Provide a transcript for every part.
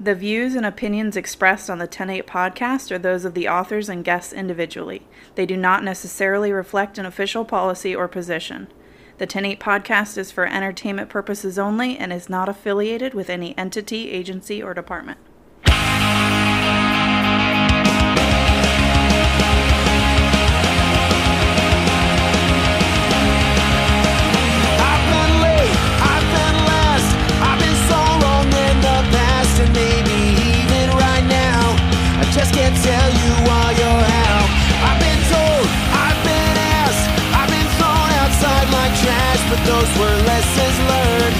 The views and opinions expressed on the 108 podcast are those of the authors and guests individually. They do not necessarily reflect an official policy or position. The 108 podcast is for entertainment purposes only and is not affiliated with any entity, agency, or department. Those were lessons learned.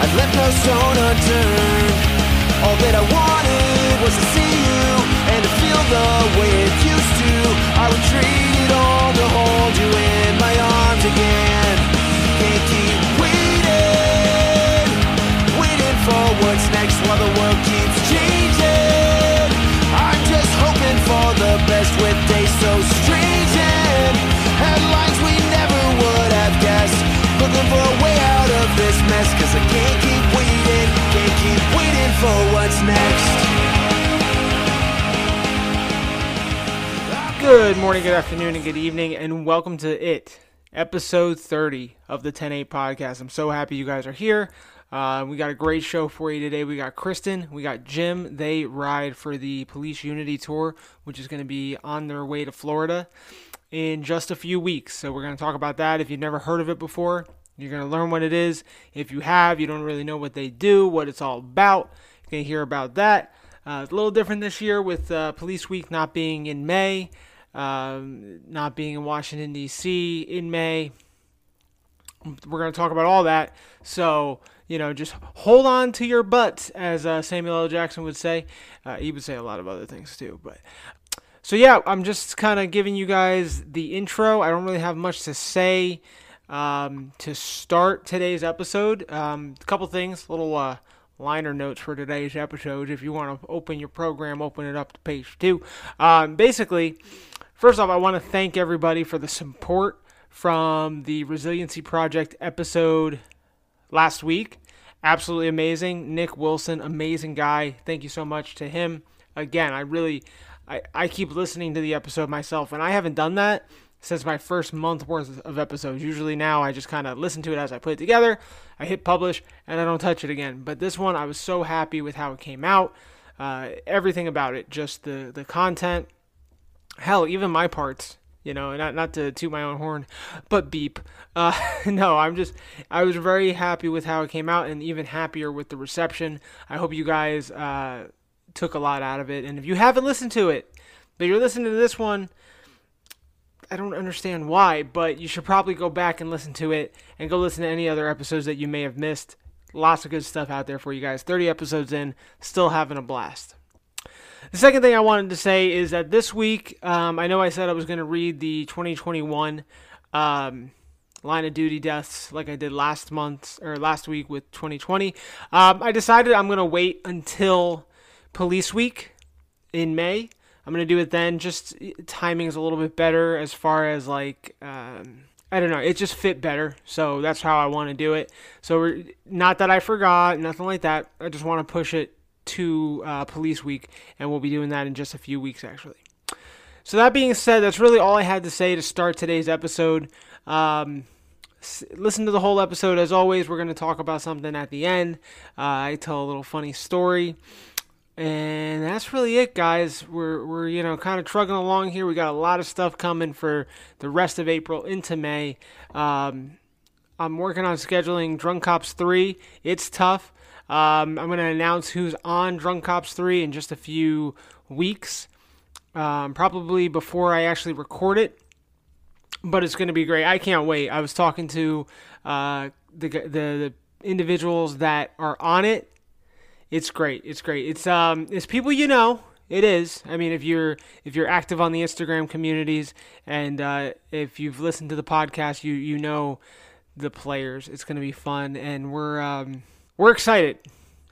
I've left no stone unturned. All that I wanted was to see you and to feel the way it used to. I retreated all to hold you in Good morning, good afternoon, and good evening, and welcome to it, episode 30 of the 10-8 podcast. I'm so happy you guys are here. Uh, we got a great show for you today. We got Kristen, we got Jim. They ride for the Police Unity Tour, which is going to be on their way to Florida in just a few weeks. So we're going to talk about that. If you've never heard of it before, you're going to learn what it is. If you have, you don't really know what they do, what it's all about. You're going to hear about that. Uh, it's a little different this year with uh, Police Week not being in May um, not being in Washington, D.C. in May. We're going to talk about all that. So, you know, just hold on to your butts, as uh, Samuel L. Jackson would say. Uh, he would say a lot of other things too. But so, yeah, I'm just kind of giving you guys the intro. I don't really have much to say um, to start today's episode. Um, a couple things, little uh, liner notes for today's episode. If you want to open your program, open it up to page two. Um, basically, First off, I want to thank everybody for the support from the Resiliency Project episode last week. Absolutely amazing. Nick Wilson, amazing guy. Thank you so much to him. Again, I really I, I keep listening to the episode myself and I haven't done that since my first month worth of episodes. Usually now I just kind of listen to it as I put it together. I hit publish and I don't touch it again. But this one I was so happy with how it came out. Uh, everything about it, just the the content, hell, even my parts, you know, not not to toot my own horn, but beep. Uh, no, I'm just, I was very happy with how it came out, and even happier with the reception. I hope you guys uh, took a lot out of it, and if you haven't listened to it, but you're listening to this one. I don't understand why, but you should probably go back and listen to it and go listen to any other episodes that you may have missed. Lots of good stuff out there for you guys. 30 episodes in, still having a blast. The second thing I wanted to say is that this week, um, I know I said I was going to read the 2021 um, line of duty deaths like I did last month or last week with 2020. Um, I decided I'm going to wait until Police Week in May. I'm going to do it then. Just timing is a little bit better as far as like. Um, I don't know. It just fit better, so that's how I want to do it. So, not that I forgot, nothing like that. I just want to push it to uh, Police Week, and we'll be doing that in just a few weeks, actually. So, that being said, that's really all I had to say to start today's episode. Um, s- listen to the whole episode. As always, we're going to talk about something at the end. Uh, I tell a little funny story. And that's really it, guys. We're, we're you know, kind of trugging along here. We got a lot of stuff coming for the rest of April into May. Um, I'm working on scheduling Drunk Cops 3. It's tough. Um, I'm going to announce who's on Drunk Cops 3 in just a few weeks, um, probably before I actually record it. But it's going to be great. I can't wait. I was talking to uh, the, the the individuals that are on it. It's great. It's great. It's um it's people you know. It is. I mean, if you're if you're active on the Instagram communities and uh, if you've listened to the podcast, you you know the players. It's going to be fun, and we're um, we're excited.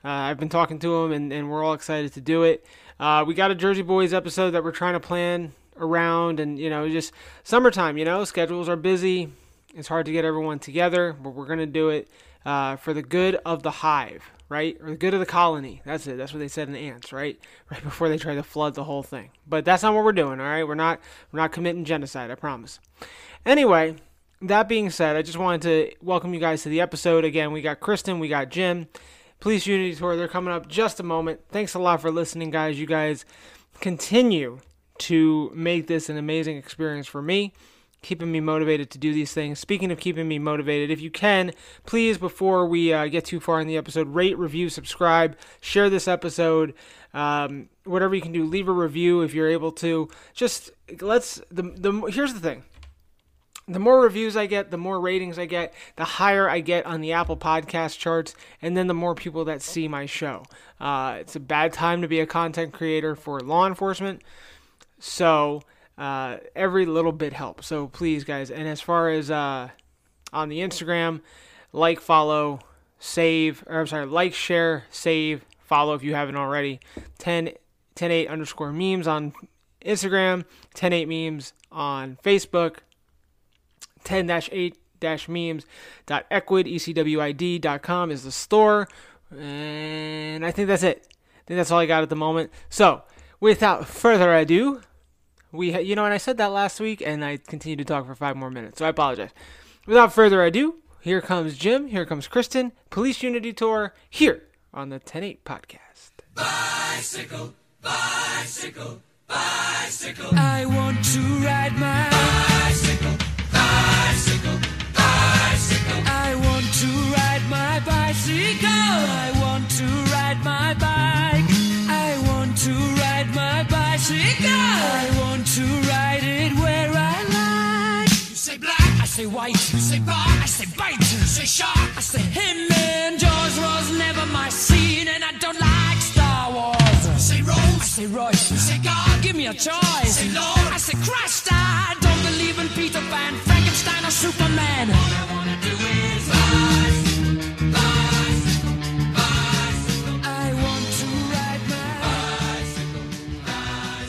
Uh, I've been talking to them, and, and we're all excited to do it. Uh, we got a Jersey Boys episode that we're trying to plan around, and you know, it's just summertime. You know, schedules are busy. It's hard to get everyone together, but we're to do it uh, for the good of the hive. right? Or the good of the colony. That's it. That's what they said in the Ants, right? Right before they tried to flood the whole thing. But that's not what we're doing, all right? We're not we're not committing genocide, I promise. Anyway, that being said, I just wanted to welcome you guys to the episode. Again, we got Kristen, we got Jim. Police Unity Tour, they're coming up just a moment. Thanks a lot for listening, guys. You guys continue to make this an amazing experience for me, keeping me motivated to do these things. Speaking of keeping me motivated, if you can, please, before we uh, get too far in the episode, rate, review, subscribe, share this episode. Um, whatever you can do, leave a review if you're able to. Just let's the the here's the thing the more reviews I get, the more ratings I get, the higher I get on the Apple Podcast charts, and then the more people that see my show. Uh, it's a bad time to be a content creator for law enforcement, so uh, every little bit helps. So please, guys, and as far as uh, on the Instagram, like, follow, save, or I'm sorry, like, share, save, follow if you haven't already. 10, 10 underscore memes on Instagram, 10 8 memes on Facebook 10-8-memes.ecwid.ecwid.com is the store. And I think that's it. I think that's all I got at the moment. So, without further ado, we ha- you know, and I said that last week, and I continued to talk for five more minutes, so I apologize. Without further ado, here comes Jim, here comes Kristen, Police Unity Tour, here on the 10-8 podcast. Bicycle, bicycle, bicycle. I want to ride my bicycle, bicycle, bicycle. I want to ride my bicycle. I want to ride my bike. I want to ride my bicycle. I want to ride it where I like. You say black, I say white. You say bar, I say bite. You say shark, I say him. And Jaws was never my scene, and I don't like Star Wars. You say Rose, I say Royce. You say God, give me a choice. say Lord, I say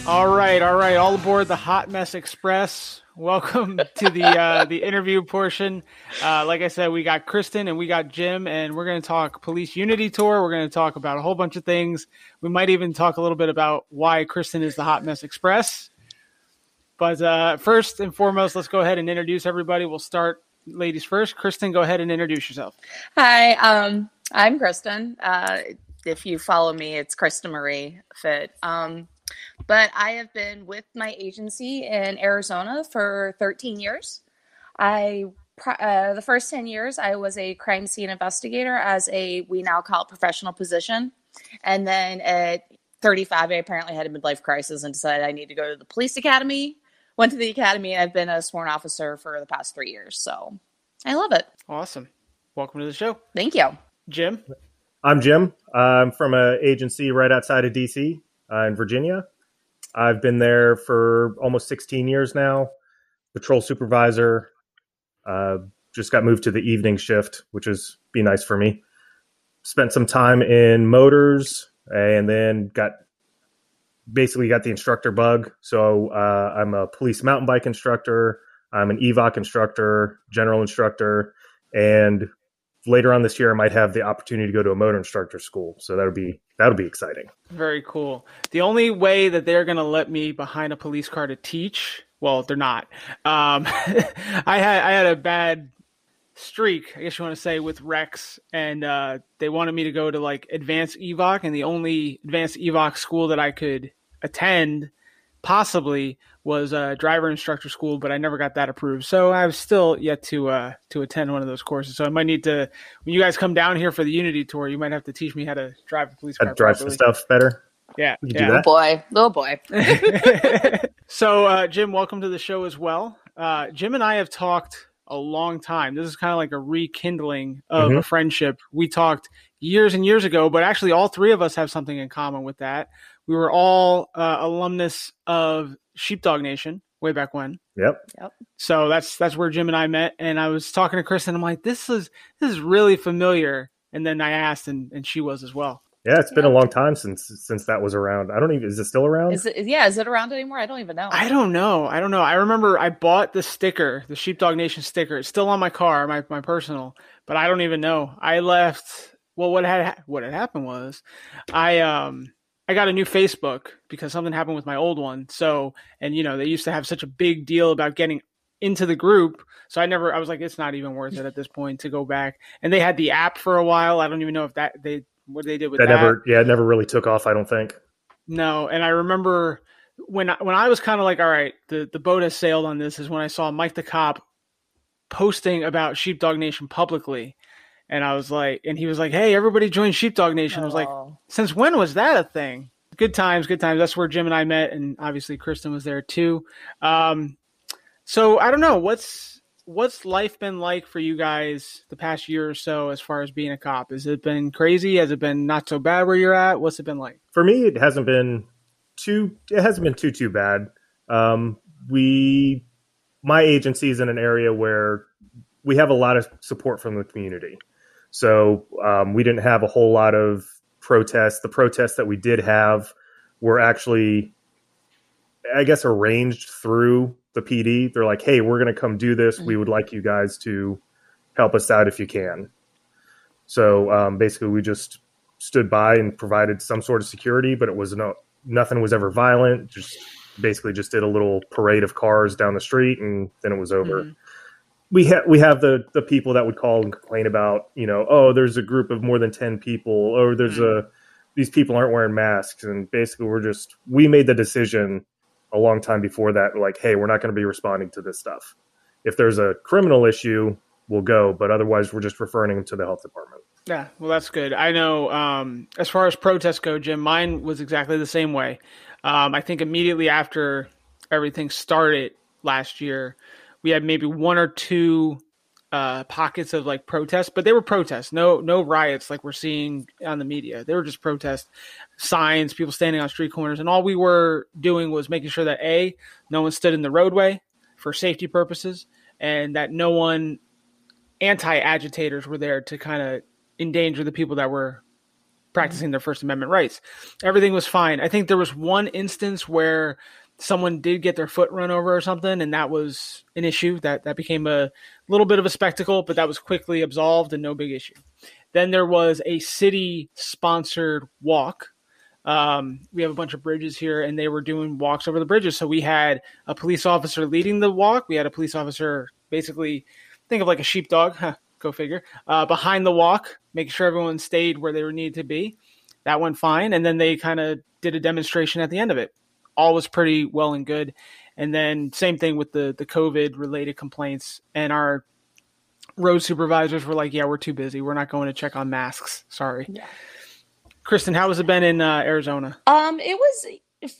All right, all right, all aboard the Hot Mess Express. Welcome to the uh, the interview portion. Uh, like I said, we got Kristen and we got Jim, and we're going to talk Police Unity Tour. We're going to talk about a whole bunch of things. We might even talk a little bit about why Kristen is the Hot Mess Express. But uh, first and foremost, let's go ahead and introduce everybody. We'll start ladies first. Kristen, go ahead and introduce yourself. Hi, um, I'm Kristen. Uh, if you follow me, it's Kristen Marie Fit. Um, but I have been with my agency in Arizona for 13 years. I uh, the first 10 years I was a crime scene investigator as a we now call it professional position, and then at 35 I apparently had a midlife crisis and decided I need to go to the police academy. Went to the academy and I've been a sworn officer for the past three years. So I love it. Awesome. Welcome to the show, Thank you. Jim. I'm Jim. I'm from an agency right outside of DC uh, in Virginia. I've been there for almost 16 years now. Patrol supervisor. Uh, just got moved to the evening shift, which is be nice for me. Spent some time in motors, and then got basically got the instructor bug. So uh, I'm a police mountain bike instructor. I'm an EVOC instructor, general instructor, and later on this year I might have the opportunity to go to a motor instructor school. So that'll be that'll be exciting. Very cool. The only way that they're going to let me behind a police car to teach, well, they're not. Um, I had I had a bad streak, I guess you want to say, with Rex, and uh, they wanted me to go to like advanced evoc, and the only advanced evoc school that I could attend, possibly, was a driver instructor school, but I never got that approved. So I've still yet to uh, to attend one of those courses. So I might need to when you guys come down here for the Unity tour, you might have to teach me how to drive a police car. I'd drive some stuff better. Yeah, You yeah. do that. Boy, little boy. so, uh, Jim, welcome to the show as well. Uh, Jim and I have talked a long time. This is kind of like a rekindling of a Mhm. friendship. We talked years and years ago, but actually, all three of us have something in common with that. We were all uh, alumnus of Sheepdog Nation way back when. Yep. Yep. So that's that's where Jim and I met. And I was talking to Chris, and I'm like, this is this is really familiar. And then I asked, and, and she was as well. Yeah, it's been a long time since since that was around. I don't even is it still around? Is it? Yeah, is it around anymore? I don't even know. I don't know. I don't know. I remember I bought the sticker, the Sheepdog Nation sticker. It's still on my car, my my personal, but I don't even know. I left well, what had what had happened was, I um I got a new Facebook because something happened with my old one. So, and you know, they used to have such a big deal about getting into the group. So I never, I was like, it's not even worth it at this point to go back. And they had the app for a while. I don't even know if that they what they did with That that. never, yeah, it never really took off. I don't think. No, and I remember when I, when I was kind of like, all right, the the boat has sailed on this. Is when I saw Mike the cop posting about Sheepdog Nation publicly, and I was like, and he was like, hey, everybody join Sheepdog Nation. I was like, Oh. since when was that a thing? Good times, good times. That's where Jim and I met, and obviously Kristen was there too. Um, so I don't know what's what's life been like for you guys the past year or so as far as being a cop. Has it been crazy? Has it been not so bad where you're at? What's it been like? for me it hasn't been too it hasn't been too too bad um, we my agency is in an area where we have a lot of support from the community so um, we didn't have a whole lot of protests the protests that we did have were actually i guess arranged through the pd they're like hey we're going to come do this we would like you guys to help us out if you can so um, basically we just stood by and provided some sort of security, but it was no nothing was ever violent. Just basically just did a little parade of cars down the street, and then it was over. Mhm. We have we have the the people that would call and complain about you know oh there's a group of more than ten people or there's a these people aren't wearing masks and basically we're just we made the decision a long time before that like hey we're not going to be responding to this stuff if there's a criminal issue we'll go but otherwise we're just referring them to the health department Yeah, well, that's good. I know um, as far as protests go, Jim, mine was exactly the same way. Um, I think immediately after everything started last year, we had maybe one or two uh, pockets of like protests, but they were protests, no no riots like we're seeing on the media. They were just protest signs, people standing on street corners, and all we were doing was making sure that a no one stood in the roadway for safety purposes, and that no one anti agitators were there to kind of endanger the people that were practicing their First Amendment rights. Everything was fine. I think there was one instance where someone did get their foot run over or something, and that was an issue. That that became a little bit of a spectacle, but that was quickly absolved and no big issue. Then there was a city sponsored walk. Um, we have a bunch of bridges here, and they were doing walks over the bridges. So we had a police officer leading the walk. We had a police officer basically think of like a sheepdog, huh, go figure, uh, behind the walk, making sure everyone stayed where they were needed to be. That went fine. And then they kind of did a demonstration at the end of it. All was pretty well and good. And then same thing with the the COVID related complaints. And our road supervisors were like, "Yeah, we're too busy. We're not going to check on masks. Sorry." Yeah. Kristen, how has it been in uh, Arizona? Um, it was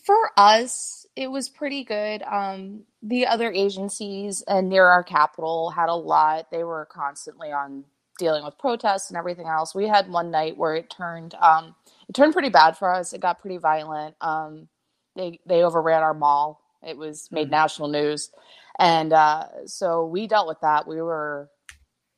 for us, it was pretty good. Um, the other agencies and near our capital had a lot. They were constantly on dealing with protests and everything else. We had one night where it turned um it turned pretty bad for us. It got pretty violent. Um they they overran our mall. It was made Mhm. national news. And uh so we dealt with that. We were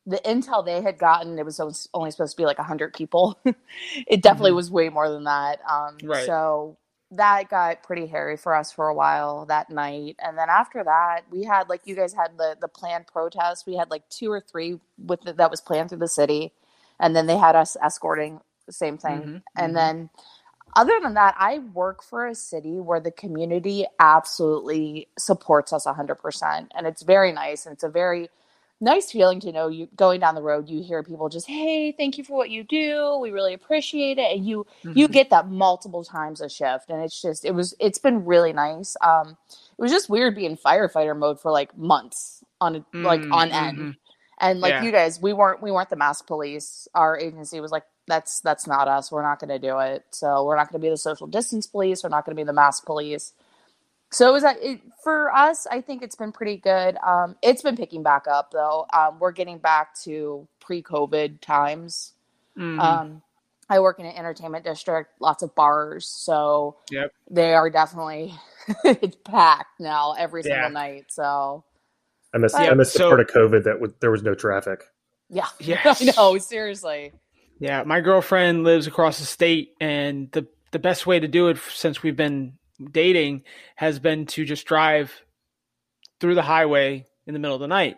the intel they had gotten, it was only- supposed to be like 100 people. it definitely Mhm. was way more than that. Um, Right. So that got pretty hairy for us for a while that night. And then after that, we had, like you guys had the, the planned protest. We had like two or three with the, that was planned through the city. And then they had us escorting the same thing. Mhm, And mhm. then other than that, I work for a city where the community absolutely supports us 100%. And it's very nice. And it's a very nice feeling to know you going down the road, you hear people just, hey, thank you for what you do. We really appreciate it. And you, you Mhm. get that multiple times a shift. And it's just, it was, it's been really nice. Um, it was just weird being firefighter mode for like months on, like Mm, on end. And like Yeah. you guys, we weren't we weren't the mask police. Our agency was like, that's that's not us. We're not going to do it. So we're not going to be the social distance police. We're not going to be the mask police. So it was that it, for us. I think it's been pretty good. Um, it's been picking back up though. Um, we're getting back to pre-COVID times. Mhm. Um, I work in an entertainment district, lots of bars, so Yep. they are definitely it's packed now every Yeah. single night. So I miss Yeah, I miss the so- part of COVID that w- there was no traffic. yeah, Yes. I know seriously. Yeah, my girlfriend lives across the state, and the the best way to do it since we've been dating has been to just drive through the highway in the middle of the night.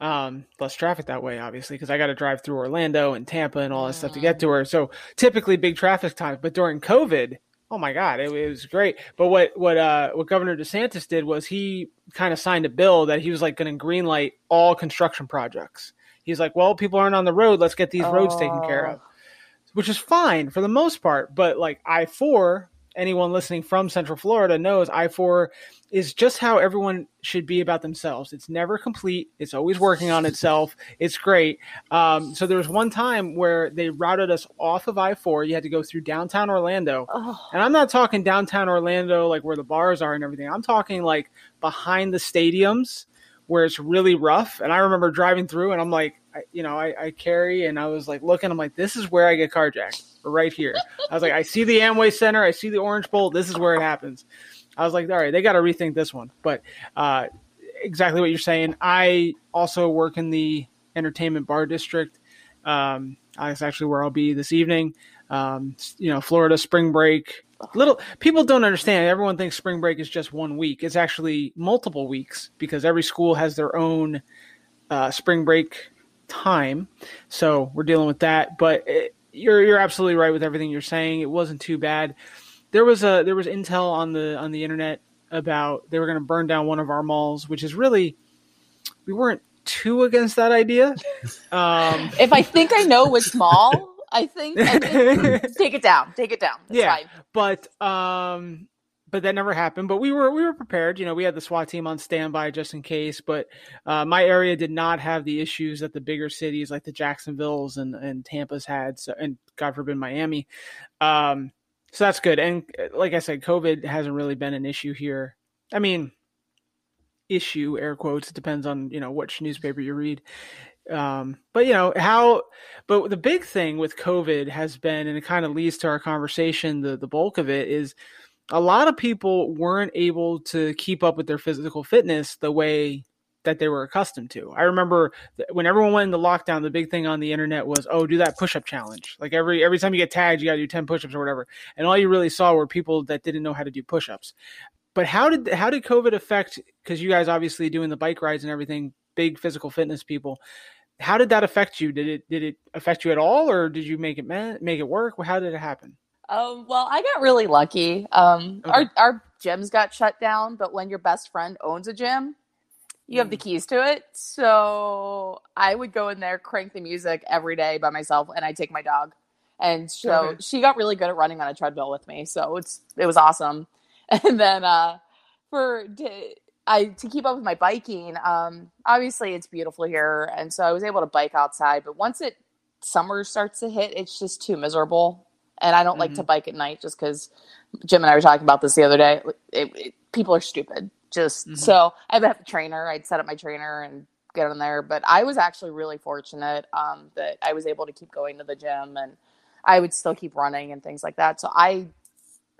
Um, less traffic that way, obviously, because I got to drive through Orlando and Tampa and all that stuff to get to her. So typically big traffic time. But during COVID, oh my God, it, it was great. But what what uh, what Governor DeSantis did was he kind of signed a bill that he was like going to greenlight all construction projects. He's like, well, people aren't on the road. Let's get these roads taken care of, which is fine for the most part. But like I four, anyone listening from Central Florida knows I four is just how everyone should be about themselves. It's never complete. It's always working on itself. It's great. Um, so there was one time where they routed us off of I four. You had to go through downtown Orlando, and I'm not talking downtown Orlando like where the bars are and everything. I'm talking like behind the stadiums where it's really rough. And I remember driving through, and I'm like, I, you know, I, I carry, and I was like looking. I'm like, this is where I get carjacked, right here. I was like, I see the Amway Center, I see the Orange Bowl. This is where it happens. I was like, all right, they got to rethink this one. But uh, exactly what you're saying. I also work in the entertainment bar district. Um, that's actually where I'll be this evening. Um, you know, Florida spring break. Little people don't understand. Everyone thinks spring break is just one week. It's actually multiple weeks because every school has their own uh, spring break time. So we're dealing with that. But it, you're you're absolutely right with everything you're saying. It wasn't too bad. There was a there was intel on the on the internet about they were going to burn down one of our malls, which is really we weren't too against that idea. Um, If I think I know which mall, I think, I think take it down. Take it down. It's yeah, fine. but um, but that never happened. But we were we were prepared. You know, we had the SWAT team on standby just in case. But uh, my area did not have the issues that the bigger cities like the Jacksonville's and and Tampa's had, so, and God forbid Miami. Um, so that's good. And uh, like I said, COVID hasn't really been an issue here. I mean, issue air quotes. It depends on you know which newspaper you read. Um, but you know how, but the big thing with COVID has been, and it kind of leads to our conversation. The the bulk of it is a lot of people weren't able to keep up with their physical fitness the way that they were accustomed to. I remember when everyone went into lockdown, the big thing on the internet was, "Oh, do that push-up challenge." Like every every time you get tagged, you got to do 10 push-ups or whatever. And all you really saw were people that didn't know how to do push-ups. But how did how did COVID affect cuz you guys obviously doing the bike rides and everything, big physical fitness people. How did that affect you? Did it did it affect you at all or did you make it make it work? How did it happen? Um, well, I got really lucky. Um, Okay. our our gyms got shut down, but when your best friend owns a gym, you have the keys to it. So I would go in there, crank the music every day by myself, and I'd take my dog. And so Okay. she got really good at running on a treadmill with me. So it's it was awesome. And then uh, for to, I to keep up with my biking, um, obviously it's beautiful here, and so I was able to bike outside. But once it summer starts to hit, it's just too miserable. And I don't like to bike at night just because Jim and I were talking about this the other day. It, it, people are stupid. Just so I have a trainer. I'd set up my trainer and get in there. But I was actually really fortunate um, that I was able to keep going to the gym and I would still keep running and things like that. So I,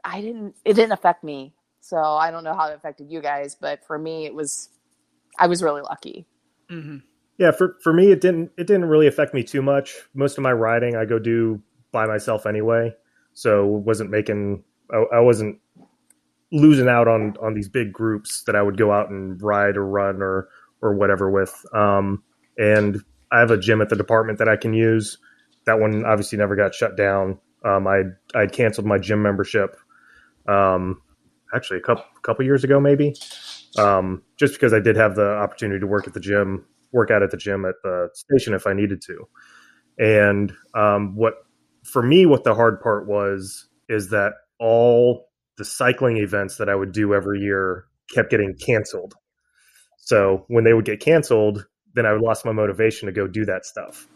I didn't. It didn't affect me. So I don't know how it affected you guys, but for me, it was. I was really lucky. Mm-hmm. Yeah, for for me, it didn't it didn't really affect me too much. Most of my riding I go do by myself anyway, so wasn't making I, I wasn't losing out on on these big groups that I would go out and ride or run or or whatever with. Um, and I have a gym at the department that I can use. That one obviously never got shut down. Um, I I'd canceled my gym membership. Um, actually, a couple couple years ago, maybe. Um, just because I did have the opportunity to work at the gym, work out at the gym at the station if I needed to. And um, what for me, what the hard part was is that all the cycling events that I would do every year kept getting canceled. So when they would get canceled, then I lost my motivation to go do that stuff.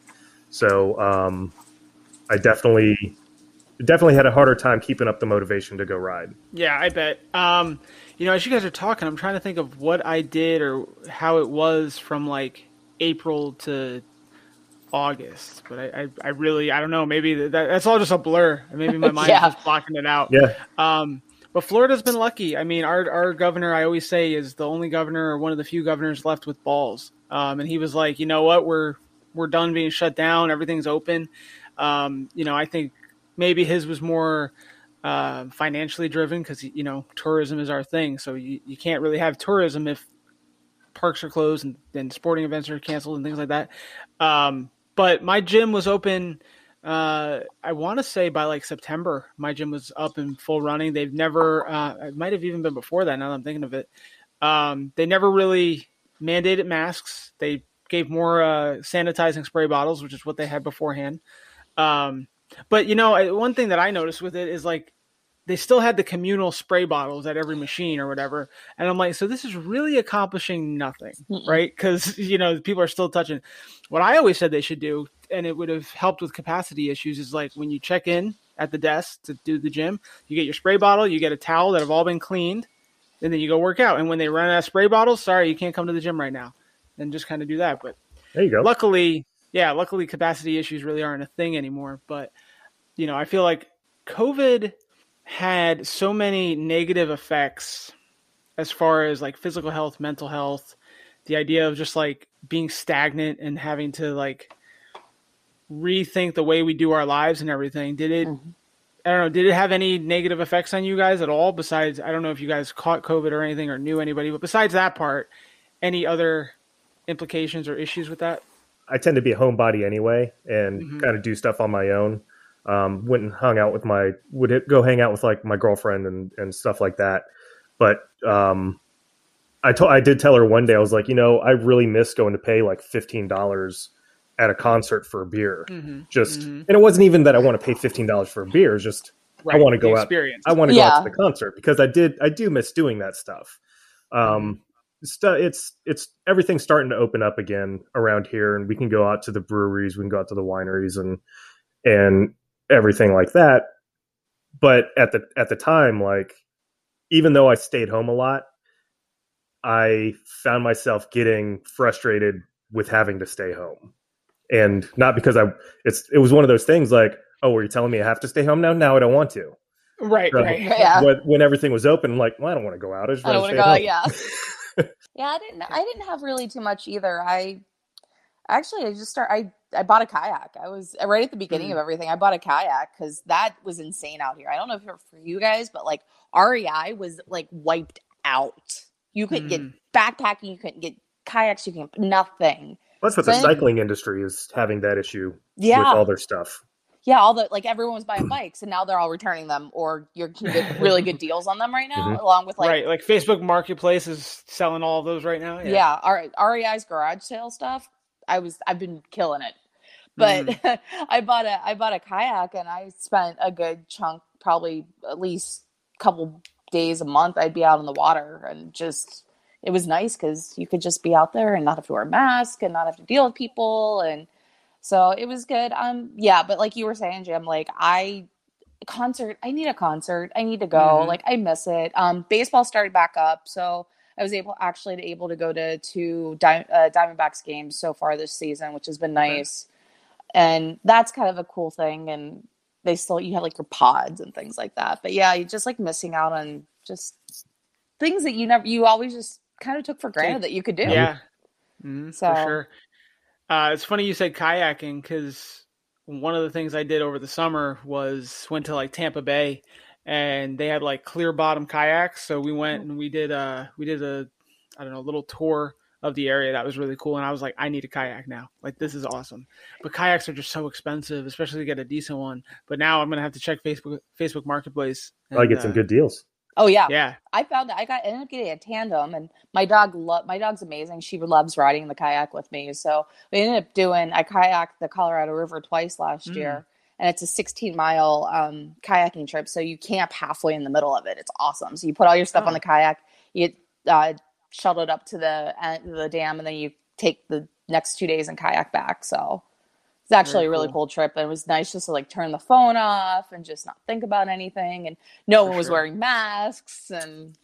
So um, I definitely definitely had a harder time keeping up the motivation to go ride. Yeah, I bet. Um, you know, as you guys are talking, I'm trying to think of what I did or how it was from like April to August. But I, I, I really, I don't know. Maybe that, that's all just a blur. Maybe my mind Yeah. just blocking it out. Yeah, Um, but Florida's been lucky. I mean, our our governor, I always say, is the only governor or one of the few governors left with balls. Um, and he was like, you know what, we're we're done being shut down. Everything's open. Um, you know, I think maybe his was more uh, financially driven because you know tourism is our thing. So you, you can't really have tourism if parks are closed and, and sporting events are canceled and things like that. Um, but my gym was open. Uh, I want to say by like September, my gym was up and full running. They've never, uh, it might have even been before that. Now that I'm thinking of it, um, they never really mandated masks. They gave more uh, sanitizing spray bottles, which is what they had beforehand. Um, but you know, I- one thing that I noticed with it is like they still had the communal spray bottles at every machine or whatever, and I'm like, so this is really accomplishing nothing, Mm-mm. right? Because you know people are still touching. What I always said they should do, and it would have helped with capacity issues, is like when you check in at the desk to do the gym, you get your spray bottle, you get a towel that have all been cleaned, and then you go work out. And when they run out of spray bottles, sorry, you can't come to the gym right now, and just kind of do that. But There you go. luckily, yeah, luckily capacity issues really aren't a thing anymore. But you know, I feel like COVID had so many negative effects as far as like physical health, mental health, the idea of just like being stagnant and having to like rethink the way we do our lives and everything. Did it Mhm. I don't know, did it have any negative effects on you guys at all besides I don't know if you guys caught COVID or anything or knew anybody, but besides that part, any other implications or issues with that? I tend to be a homebody anyway and Mhm. kind of do stuff on my own. Um, went and hung out with my would go hang out with like my girlfriend and and stuff like that. But um, I told I did tell her one day I was like, you know, I really miss going to pay like fifteen dollars at a concert for a beer. Mm-hmm. Just Mhm. and it wasn't even that I want to pay fifteen dollars for a beer. It's just I wanna go out- I want to go out to the concert because I did I do miss doing that stuff. Um, stu- it's it's everything's starting to open up again around here, and we can go out to the breweries, we can go out to the wineries, and and everything like that. But at the at the time, like even though I stayed home a lot, I found myself getting frustrated with having to stay home, and not because I it's it was one of those things like oh, were you telling me I have to stay home now? Now I don't want to right, Right. right. Yeah. When, when everything was open, I'm like, well, I don't want to go out. I just I don't want want to to go. home. Yeah. yeah, I didn't. I didn't have really too much either. I actually I just start. I I bought a kayak. I was right at the beginning Mm. of everything. I bought a kayak because that was insane out here. I don't know if it for you guys, but like REI was like wiped out. You couldn't get Mm. backpacking. You couldn't get kayaks. You can nothing. That's what the Same. cycling industry is having that issue with all their stuff. yeah. All the like everyone was buying bikes, and now they're all returning them, or you can get really good deals on them right now, Mhm. along with like right, like Facebook Marketplace is selling all of those right now. yeah, our REI's garage sale stuff. I was I've been killing it. But Mm. I bought a I bought a kayak and I spent a good chunk, probably at least a couple days a month. I'd be out in the water and just it was nice because you could just be out there and not have to wear a mask and not have to deal with people and so it was good. Um yeah, but like you were saying, Jim, like I concert I need a concert. I need to go. Mhm. Like I miss it. Um baseball started back up, so I was able actually to able to go to two Di- uh, Diamondbacks games so far this season, which has been nice. And that's kind of a cool thing. And they still you have like your pods and things like that. But yeah, you just like missing out on just things that you never you always just kind of took for granted that you could do. Yeah, Mhm, So- for sure. Uh, it's funny you said kayaking because one of the things I did over the summer was went to like Tampa Bay, and they had like clear bottom kayaks. So we went and we did uh we did a I don't know little tour of the area that was really cool. And I was like, I need a kayak now. Like this is awesome. But kayaks are just so expensive, especially to get a decent one. But now I'm gonna have to check Facebook Facebook Marketplace. I get some uh, good deals. Oh yeah. Yeah, I found that I got ended up getting a tandem, and my dog lo- my dog's amazing. She loves riding the kayak with me, so we ended up doing. I kayaked the Colorado River twice last Mm. year, and it's a 16 mile um, kayaking trip. So you camp halfway in the middle of it. It's awesome. So you put all your stuff Oh. on the kayak, you uh, shuttle it up to the end of the dam, and then you take the next two days and kayak back. So it's actually Very a really cool. cool trip, and it was nice just to like turn the phone off and just not think about anything, and no For one was sure. wearing masks, and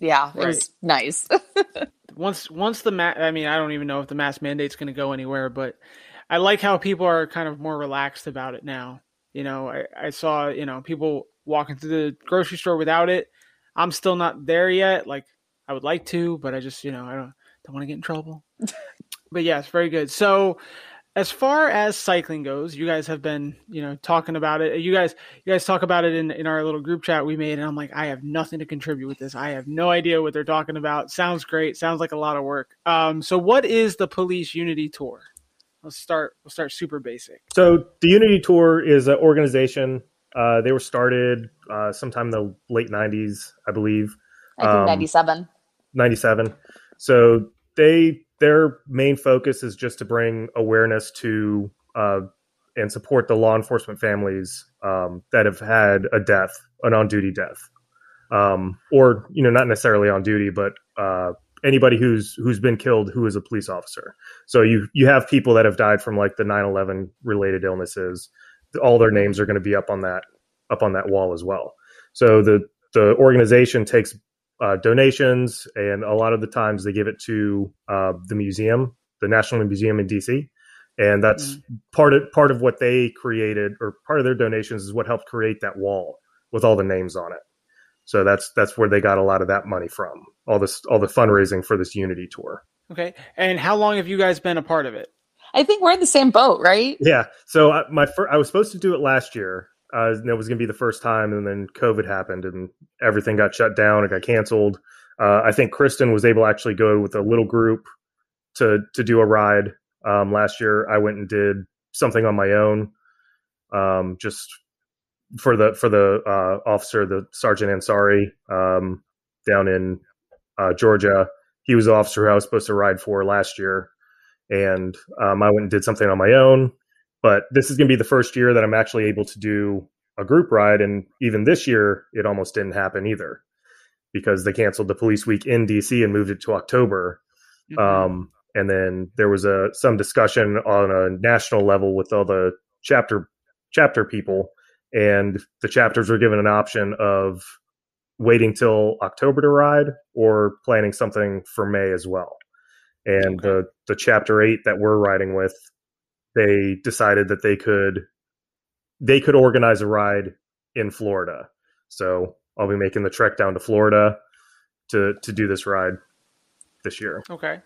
yeah, it was nice. once once the ma- I mean, I don't even know if the mask mandate's going to go anywhere, but I like how people are kind of more relaxed about it now. You know, I, I saw you know people walking through the grocery store without it. I'm still not there yet. Like I would like to, but I just you know I don't don't want to get in trouble. but yes, very good. So as far as cycling goes, you guys have been, you know, talking about it. You guys, you guys talk about it in, in our little group chat we made, and I'm like, I have nothing to contribute with this. I have no idea what they're talking about. Sounds great. Sounds like a lot of work. Um, so what is the Police Unity Tour? Let's start. We'll start super basic. So the Unity Tour is an organization. Uh, they were started uh, sometime in the late '90s, I believe. I think Um, 97. 97. So they their main focus is just to bring awareness to uh, and support the law enforcement families um, that have had a death, an on duty death, um, or you know not necessarily on duty, but uh, anybody who's who's been killed who is a police officer. So you you have people that have died from like the 9/11 related illnesses. All their names are going to be up on that up on that wall as well. So the the organization takes uh, donations, and a lot of the times they give it to uh, the museum, the National Museum in DC, and that's part of part of what they created, or part of their donations is what helped create that wall with all the names on it. So that's that's where they got a lot of that money from, all this all the fundraising for this Unity tour. Okay. And how long have you guys been a part of it? I think we're in the same boat, right? Yeah. So I, my fir- I was supposed to do it last year. Uh, and it was going to be the first time, and then COVID happened, and everything got shut down. It got canceled. Uh, I think Kristen was able to actually go with a little group to to do a ride um, last year. I went and did something on my own, um, just for the for the uh, officer, the Sergeant Ansari um, down in uh, Georgia. He was the officer who I was supposed to ride for last year, and um, I went and did something on my own but this is going to be the first year that I'm actually able to do a group ride. And even this year, it almost didn't happen either because they canceled the police week in DC and moved it to October. Mm-hmm. Um, and then there was a some discussion on a national level with all the chapter chapter people, and the chapters were given an option of waiting till October to ride or planning something for May as well. And Okay. the the chapter eight that we're riding with they decided that they could they could organize a ride in Florida. So I'll be making the trek down to Florida to to do this ride this year. Okay.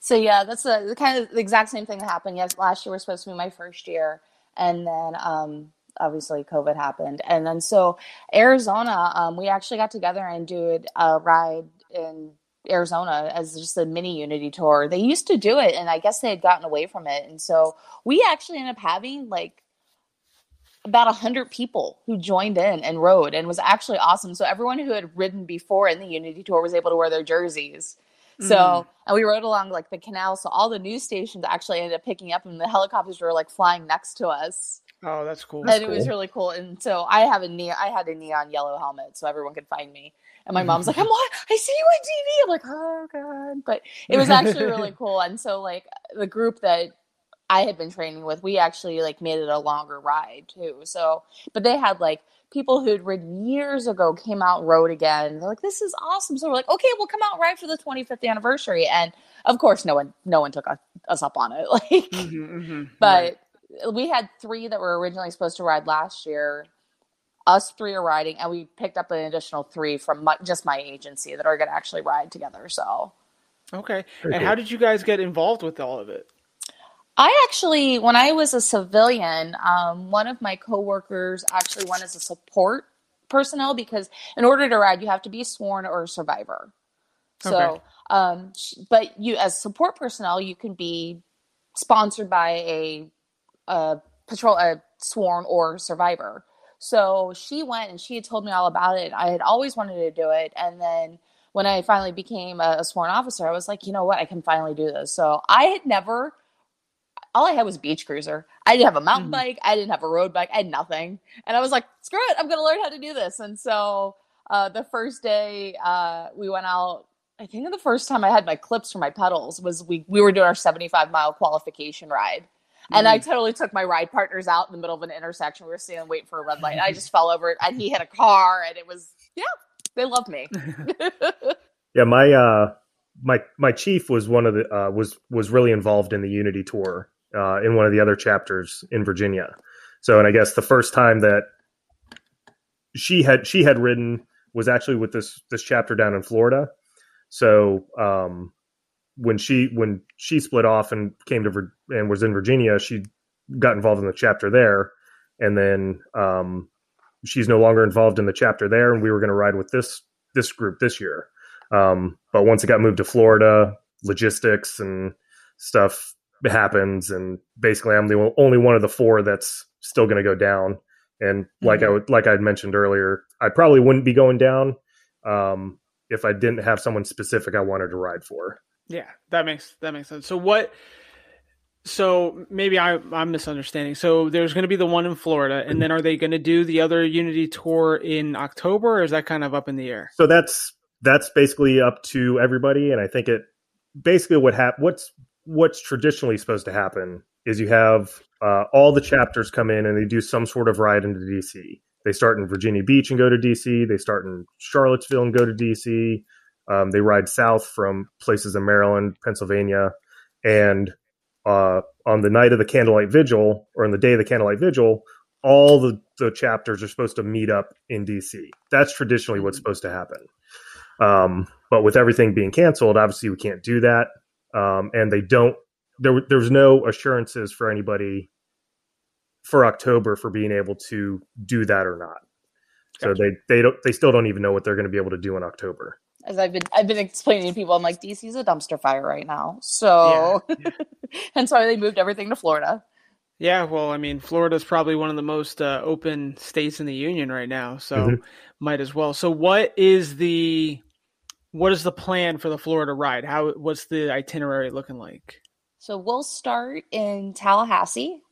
So yeah, that's the, the kind of the exact same thing that happened. Yes, last year was supposed to be my first year, and then um, obviously COVID happened, and then so Arizona, um, we actually got together and did a ride in Arizona as just a mini Unity tour. They used to do it, and I guess they had gotten away from it, and so we actually ended up having like about a hundred people who joined in and rode, and was actually awesome. So everyone who had ridden before in the Unity tour was able to wear their jerseys. So, Mhm. and we rode along like the canal. So all the news stations actually ended up picking up, and the helicopters were like flying next to us, Oh, that's cool. and it was really cool. And so I have a ne- I had a neon yellow helmet, so everyone could find me. And my mom's like, "I'm what? I see you on TV." I'm like, "Oh god!" But it was actually really cool. And so like the group that I had been training with, we actually like made it a longer ride too. So, but they had like people who'd ridden years ago came out and rode again. They're like, "This is awesome!" So we're like, "Okay, we'll come out and ride for the 25th anniversary." And of course, no one, no one took us, us up on it. Like, Mhm, mhm. but we had three that were originally supposed to ride last year. Us three are riding, and we picked up an additional three from my, just my agency that are going to actually ride together. So. okay. Very and cool. how did you guys get involved with all of it? I actually, when I was a civilian, um, one of my coworkers actually went as a support personnel because in order to ride, you have to be sworn or a survivor. So, Okay. um, but you as support personnel, you can be sponsored by a, a patrol, a sworn or survivor. So she went and she had told me all about it. I had always wanted to do it, and then when I finally became a, a sworn officer, I was like, you know what, I can finally do this. So I had never all I had was beach cruiser. I didn't have a mountain Mhm. bike. I didn't have a road bike. I had nothing. And I was like, screw it. I'm going to learn how to do this. And so uh, the first day uh, we went out, I think the first time I had my clips for my pedals was we, we were doing our 75 mile qualification ride. And I totally took my ride partners out in the middle of an intersection. We were standing waiting for a red light. I just fell over and he hit a car and it was, yeah, they loved me. Yeah, my uh my my chief was one of the uh was was really involved in the Unity tour uh in one of the other chapters in Virginia. So and I guess the first time that she had she had ridden was actually with this this chapter down in Florida. So um when she when she split off and came to and was in Virginia, she got involved in the chapter there, and then um, she's no longer involved in the chapter there, and we were going to ride with this this group this year. Um, but once it got moved to Florida, logistics and stuff happens, and basically I'm the only one of the four that's still going to go down. And like I would, like I had mentioned earlier, I probably wouldn't be going down um, if I didn't have someone specific I wanted to ride for. Yeah, that makes that makes sense. So what? So maybe I, I'm misunderstanding. So there's going to be the one in Florida, and then are they going to do the other Unity tour in October, or is that kind of up in the air? So that's that's basically up to everybody, and I think it basically what hap- what's what's traditionally supposed to happen is you have uh, all the chapters come in and they do some sort of ride into DC. They start in Virginia Beach and go to DC. They start in Charlottesville and go to DC. Um, they ride south from places in Maryland, Pennsylvania, and uh, on the night of the candlelight vigil or on the day of the candlelight vigil, all the, the chapters are supposed to meet up in DC. That's traditionally what's supposed to happen. Um, but with everything being canceled, obviously we can't do that. Um, and they don't. There, there's no assurances for anybody for October for being able to do that or not. So they they don't they still don't even know what they're going to be able to do in October. As I've been I've been explaining to people, I'm like DC's a dumpster fire right now. So and so they moved everything to Florida. Yeah, well, I mean, Florida's probably one of the most uh, open states in the union right now, so Mhm. might as well. So, what is the what is the plan for the Florida ride? How what's the itinerary looking like? So we'll start in Tallahassee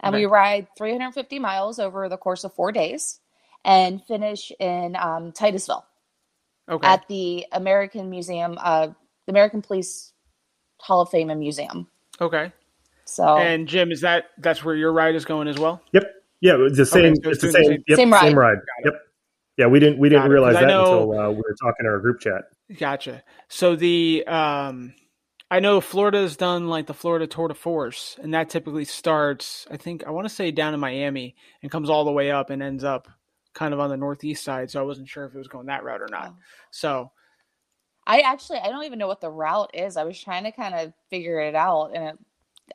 and we ride 350 miles over the course of four days and finish in um, Titusville Okay, at the American Museum, uh, the American Police Hall of Fame and Museum. okay. So And Jim, is that that's where your ride is going as well? Yep. Yeah, it's the same. so it's it's the doing the same. same- Yep, Same ride. Same ride. Yep. Yeah, we didn't we Got didn't it, realize 'cause I that know- until uh, we were talking in our group chat. Gotcha. So the um I know Florida's done like the Florida Tour de Force, and that typically starts, I think I want to say down in Miami and comes all the way up and ends up kind of on the northeast side. So I wasn't sure if it was going that route or not. Oh. So I actually I don't even know what the route is. I was trying to kind of figure it out, and it,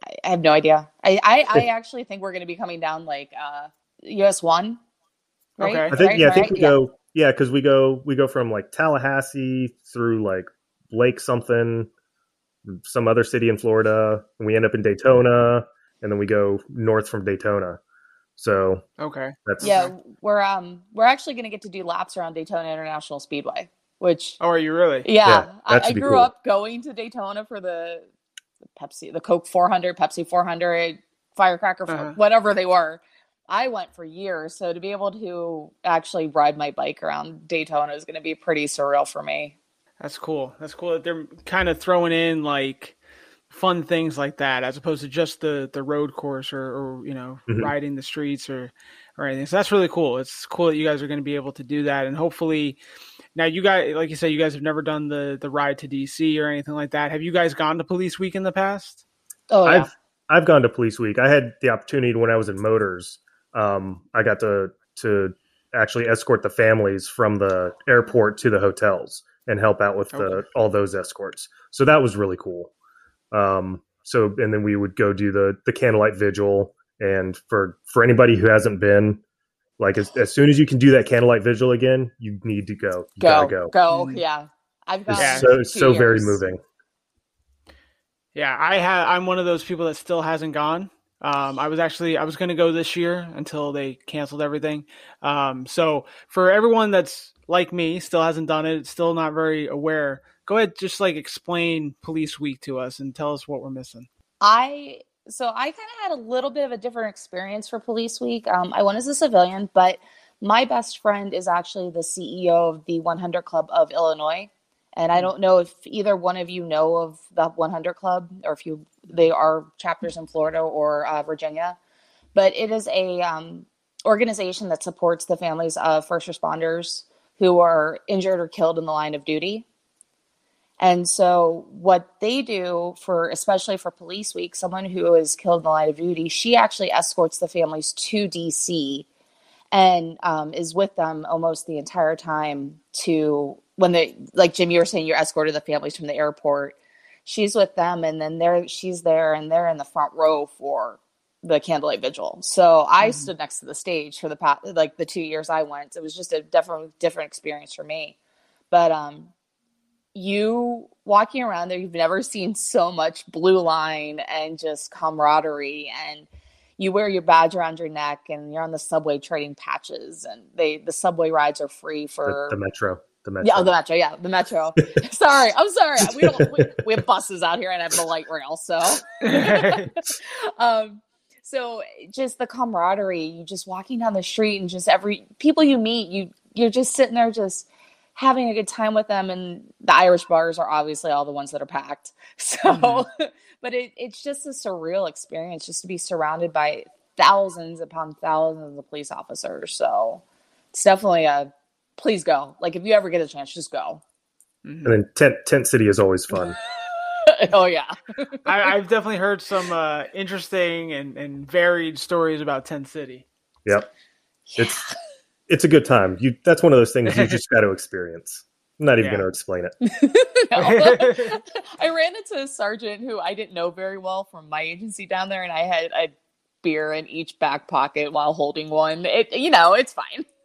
I, I have no idea. I I, I actually think we're going to be coming down like uh, US one. Right? Okay. I think Right? yeah, I think Right? we go yeah, because we go we go from like Tallahassee through like Lake something, some other city in Florida, and we end up in Daytona, and then we go north from Daytona. So okay. that's Yeah, we're um we're actually going to get to do laps around Daytona International Speedway, which Oh, are you really? yeah, Yeah, I, I grew cool. up going to Daytona for the, the Pepsi, the Coke 400, Pepsi 400, Firecracker, Uh-huh. whatever they were. I went for years, so to be able to actually ride my bike around Daytona is going to be pretty surreal for me. That's cool. That's cool that they're kind of throwing in like fun things like that as opposed to just the the road course or, or you know Mhm. riding the streets or or anything. So that's really cool. It's cool that you guys are going to be able to do that and hopefully now you guys like you said you guys have never done the the ride to DC or anything like that. Have you guys gone to Police Week in the past? Oh yeah, I've I've gone to Police Week. I had the opportunity when I was in motors. Um, I got to to actually escort the families from the airport to the hotels and help out with the, Okay. all those escorts. So that was really cool. Um, so and then we would go do the the candlelight vigil. And for for anybody who hasn't been, like as, as soon as you can do that candlelight vigil again, you need to go. You go, gotta go, go. Mm. yeah. I've gone Yeah. It's so two so very years. moving. Yeah, I have. I'm one of those people that still hasn't gone. Um, I was actually I was going to go this year until they canceled everything. Um, so for everyone that's like me, still hasn't done it, still not very aware. Go ahead, just like explain Police Week to us and tell us what we're missing. I so I kind of had a little bit of a different experience for Police Week. Um, I went as a civilian, but my best friend is actually the CEO of the 100 Club of Illinois, and I don't know if either one of you know of the 100 Club or if you they are chapters in Florida or uh, Virginia, but it is a um, organization that supports the families of first responders who are injured or killed in the line of duty. And so, what they do for, especially for Police Week, someone who is killed in the line of duty, she actually escorts the families to DC and um, is with them almost the entire time to when they, like Jim, you were saying, you're escorted the families from the airport. She's with them and then they're she's there and they're in the front row for the candlelight vigil. So i Mhm. stood next to the stage for the past like the two years i went. It was just a different different experience for me. But um you walking around there you've never seen so much blue line and just camaraderie and you wear your badge around your neck and you're on the subway trading patches and they the subway rides are free The, for the metro. The metro. yeah, oh, the metro. Yeah, the metro. sorry, I'm sorry. We don't. We, we have buses out here and I have the light rail. So, um, so just the camaraderie. You just walking down the street and just every people you meet, you you're just sitting there just having a good time with them. And the Irish bars are obviously all the ones that are packed. So, Mhm. but it, it's just a surreal experience just to be surrounded by thousands upon thousands of police officers. So, it's definitely a please go. Like if you ever get a chance, just go. Mhm. And then tent tent city is always fun. oh yeah. I, I've definitely heard some uh, interesting and, and varied stories about Tent City. Yep. It's it's a good time. You that's one of those things you just got to experience. I'm not even Yeah. going to explain it. No. I ran into a sergeant who I didn't know very well from my agency down there, and I had a beer in each back pocket while holding one. It, you know, it's fine.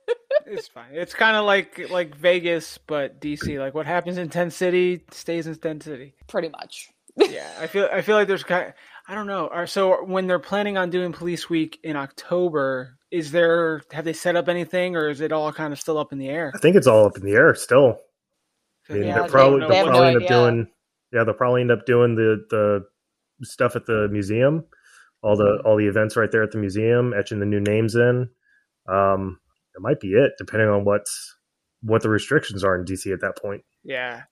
It's fine. It's kind of like like Vegas, but DC. Like what happens in Tent City stays in Tent City. Pretty much. Yeah, I feel I feel like there's kind. I don't know. So when they're planning on doing Police Week in October, is there have they set up anything, or is it all kind of still up in the air? I think it's all up in the air still. I mean, Yeah, they'll they- probably, they they'll have no probably end up doing yeah they'll probably end up doing the the stuff at the museum all the Mhm. all the events right there at the museum etching the new names in um it might be it depending on what's what the restrictions are in dc at that point Yeah,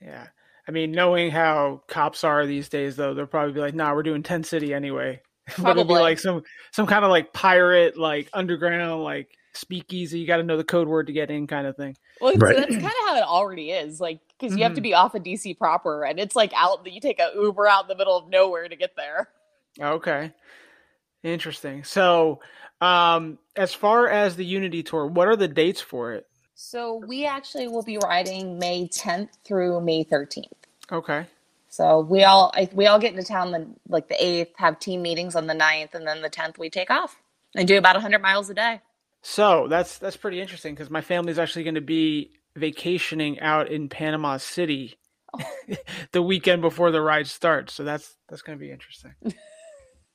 yeah. I mean, knowing how cops are these days, though, they'll probably be like, "Nah, we're doing Tent City anyway." but it'll be Probably. like some some kind of like pirate, like underground, like speakeasy. You got to know the code word to get in, kind of thing. Well, Right. that's kind of how it already is. Like, because you have to Mhm. be off of DC proper, and it's like out. You take a Uber out in the middle of nowhere to get there. Okay, interesting. So, um, as far as the Unity tour, what are the dates for it? So we actually will be riding May 10th through May 13th. Okay. So we all I, we all get into town the like the 8th, have team meetings on the 9th, and then the 10th we take off and do about 100 miles a day. So that's that's pretty interesting because my family's actually going to be vacationing out in Panama City oh. the weekend before the ride starts. So that's that's going to be interesting. does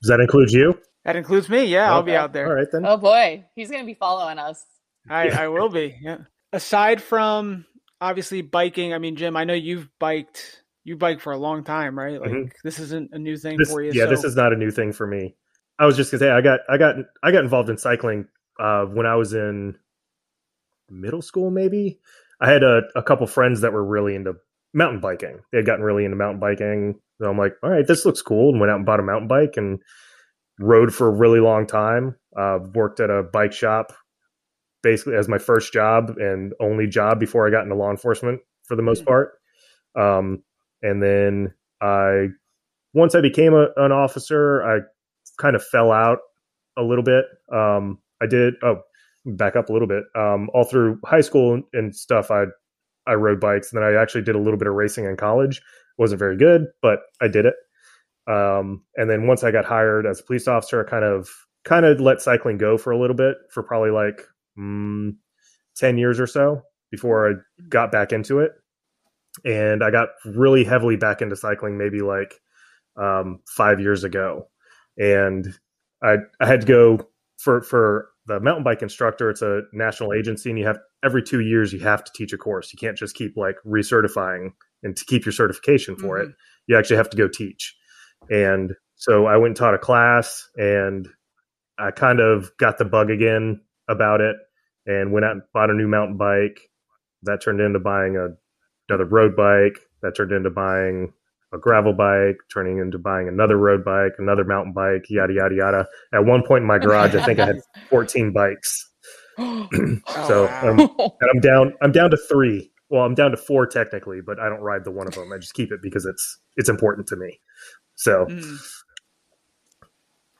that include you That includes me. Yeah, I'll be out there. all right then Oh boy, he's gonna be following us. I, I will be. Yeah. Aside from obviously biking, I mean, Jim, I know you've biked. You bike for a long time, right? Like Mhm. this isn't a new thing this, for you. yeah so- this is not a new thing for me i was just gonna say i got i got i got involved in cycling uh when i was in middle school maybe i had a, a couple friends that were really into mountain biking they had gotten really into mountain biking so i'm like all right this looks cool and went out and bought a mountain bike and rode for a really long time uh worked at a bike shop basically as my first job and only job before i got into law enforcement for the most Mhm. part um and then i once I became a, an officer, I kind of fell out a little bit. Um, I did. Oh, back up a little bit. Um, all through high school and, stuff, I I rode bikes, and then I actually did a little bit of racing in college. wasn't very good, but I did it. Um, and then once I got hired as a police officer, I kind of kind of let cycling go for a little bit for probably like mm, ten years or so before I got back into it. And I got really heavily back into cycling, maybe like um, five years ago, and I I had to go for for the mountain bike instructor. It's a national agency, and you have every two years you have to teach a course. You can't just keep like recertifying and to keep your certification for it. You actually have to go teach. And so I went and taught a class, and I kind of got the bug again about it, and went out and bought a new mountain bike. That turned into buying a another road bike. That turned into buying a gravel bike, turning into buying another road bike, another mountain bike, yada yada yada. At one point in my garage, I think I had 14 bikes. so wow. um, and I'm down. I'm down to three. Well, I'm down to four technically, but I don't ride the one of them. I just keep it because it's it's important to me. So Mm.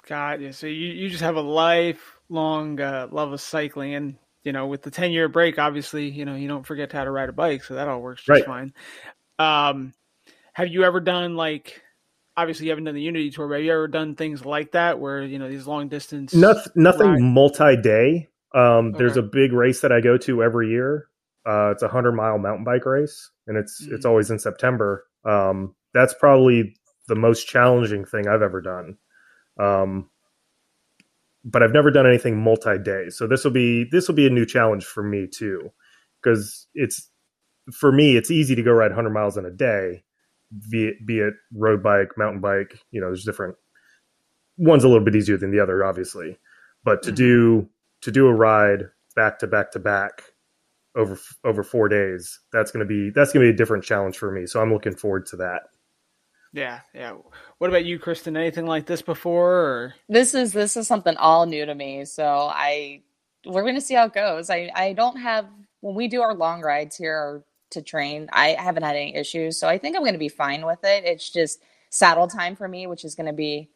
God, yeah. So you, you just have a lifelong uh, love of cycling, and you know, with the ten year break, obviously, you know, you don't forget how to ride a bike, so that all works just Right. fine. Um, have you ever done like obviously you haven't done the Unity tour, but have you ever done things like that where you know these long distance? Nothing, nothing multi-day. Um, There's a big race that I go to every year. Uh, it's a hundred mile mountain bike race, and it's it's Mhm. always in September. Um, that's probably the most challenging thing I've ever done. Um, but I've never done anything multi-day, so this will be this will be a new challenge for me too, because it's for me it's easy to go ride 100 miles in a day, be it, be it road bike, mountain bike. You know, there's different. One's a little bit easier than the other, obviously, but to Mhm. do to do a ride back to back to back over over four days, that's gonna be that's gonna be a different challenge for me. So I'm looking forward to that. Yeah, yeah. What about you, Kristen? Anything like this before? Or This is this is something all new to me. So I we're gonna see how it goes. I I don't have when we do our long rides here to train. I haven't had any issues, so I think I'm gonna be fine with it. It's just saddle time for me, which is gonna be.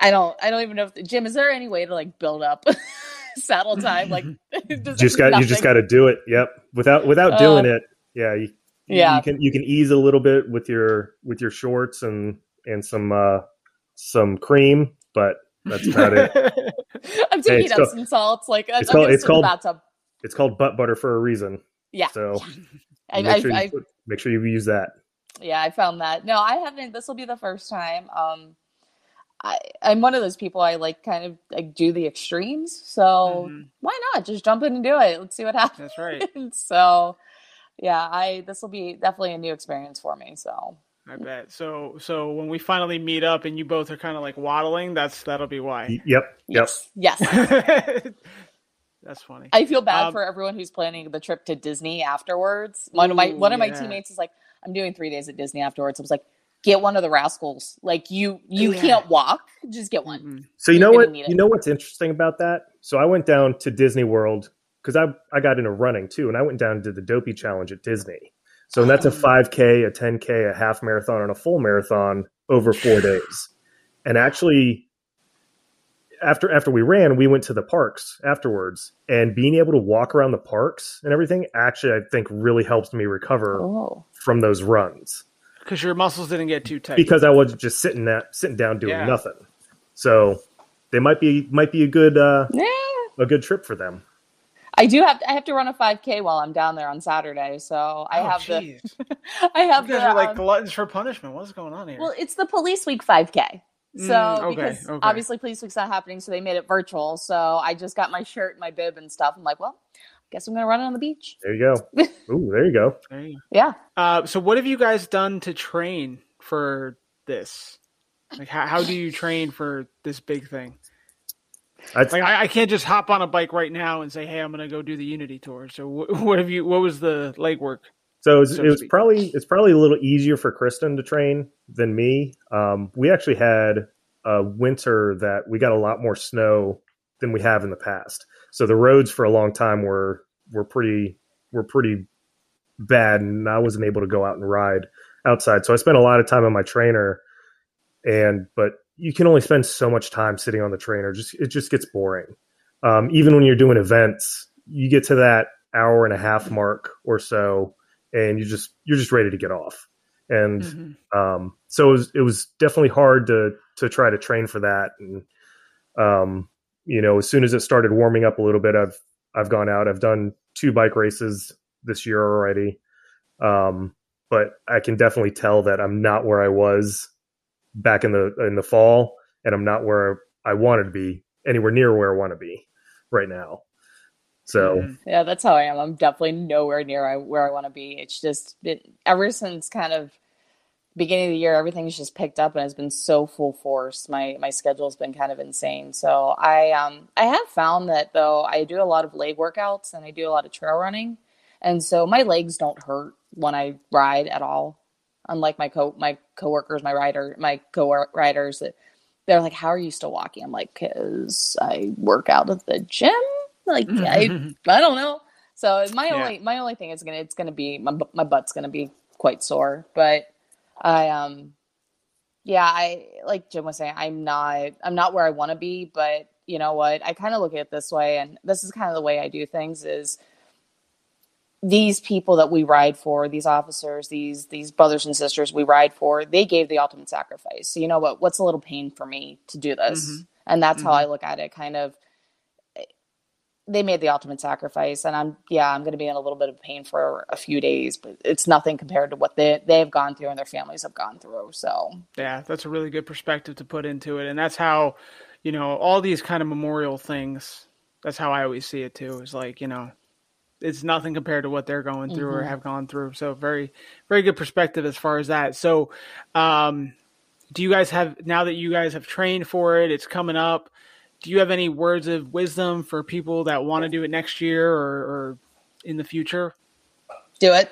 I don't. I don't even know if Jim. Is there any way to like build up saddle time? Like, does- Just got you just got to do it. Yep. Without without doing Uh, it, yeah. You, yeah. You can you can ease a little bit with your with your shorts and and some uh some cream, but that's about it. I'm Hey, taking it's Epsom called- salts. Like, I'm it's called- gonna it's sit in the called- bathtub. It's called butt butter for a reason. Yeah. So I, make I, sure you I, put- make sure you use that. yeah, I found that. No, I haven't. This will be the first time. Um, I, I'm one of those people. I like kind of like do the extremes. So Mhm. why not just jump in and do it? Let's see what happens. That's right. so, yeah, I this will be definitely a new experience for me. So I bet. So, so when we finally meet up and you both are kind of like waddling, that's that'll be why. Y- Yep. Yep. yes, yes. that's funny. I feel bad Um, for everyone who's planning the trip to Disney afterwards. One of my Ooh, one of my teammates is like, "I'm doing three days at Disney afterwards." I was like, "Get one of the rascals. Like you, you Yeah. can't walk. Just get one." Mm-mm. So you You're know what? You know what's interesting about that? So I went down to Disney World because I I got into running too, and I went down and did the Dopey Challenge at Disney. So and that's a Oh. 5K, a 10K, a half marathon, and a full marathon over four days. And actually, after after we ran, we went to the parks afterwards, and being able to walk around the parks and everything actually, I think, really helps me recover Oh, from those runs Because your muscles didn't get too tight. because I was just sitting that sitting down doing Yeah. nothing. So they might be might be a good uh, yeah. a good trip for them. I do have I have to run a 5K while I'm down there on Saturday. So I Oh, have the. I have You guys the are like um, gluttons for punishment. What's going on here? Well, it's the Police Week 5K. So Mm, okay, because okay. obviously Police Week's not happening, so they made it virtual. So I just got my shirt and my bib and stuff. I'm like, well, guess I'm gonna run it on the beach. There you go. Ooh, there you go. There you go. Yeah. Uh, so, what have you guys done to train for this? Like, how, how do you train for this big thing? I, Like, I, I can't just hop on a bike right now and say, "Hey, I'm going to go do the Unity tour." So, wh- what have you? What was the legwork? so it was, so it was probably it's probably a little easier for Kristen to train than me. Um, we actually had a winter that we got a lot more snow than we have in the past. So the roads for a long time were were pretty were pretty bad, and I wasn't able to go out and ride outside. So I spent a lot of time on my trainer, and but you can only spend so much time sitting on the trainer. Just it just gets boring. Um, even when you're doing events, you get to that hour and a half mark or so, and you just you're just ready to get off. And Mhm. um, so it was, it was definitely hard to to try to train for that. And um, you know, as soon as it started warming up a little bit, I've I've gone out. I've done two bike races this year already. Um, but I can definitely tell that I'm not where I was back in the in the fall, and I'm not where I wanted to be anywhere near where I want to be right now. So Mhm. Yeah, that's how I am. I'm definitely nowhere near where I want to be. It's just it, ever since kind of beginning of the year, everything's just picked up and has been so full force. My my schedule's been kind of insane. So I um I have found that though I do a lot of leg workouts and I do a lot of trail running, and so my legs don't hurt when I ride at all. Unlike my co my coworkers, my rider my co riders they're like, "How are you still walking?" I'm like, "Cause I work out at the gym." Like I I don't know. So my Yeah. only my only thing is gonna it's gonna be my my butt's gonna be quite sore, but I um yeah I like Jim was saying I'm not I'm not where I want to be, but you know what I kind of look at it this way, and this is kind of the way I do things is these people that we ride for, these officers, these these brothers and sisters we ride for, they gave the ultimate sacrifice. So you know what? What's a little pain for me to do this? Mhm. And that's how Mhm. I look at it. Kind of, they made the ultimate sacrifice, and I'm yeah, I'm going to be in a little bit of pain for a few days, but it's nothing compared to what they they've gone through and their families have gone through. So Yeah, that's a really good perspective to put into it. And that's how, you know, all these kind of memorial things, that's how I always see it too. Is like, you know, it's nothing compared to what they're going through or Mhm. have gone through. So very, very good perspective as far as that. So, um, do you guys have now that you guys have trained for it, it's coming up. Do you have any words of wisdom for people that want to do it next year or, or in the future? do it.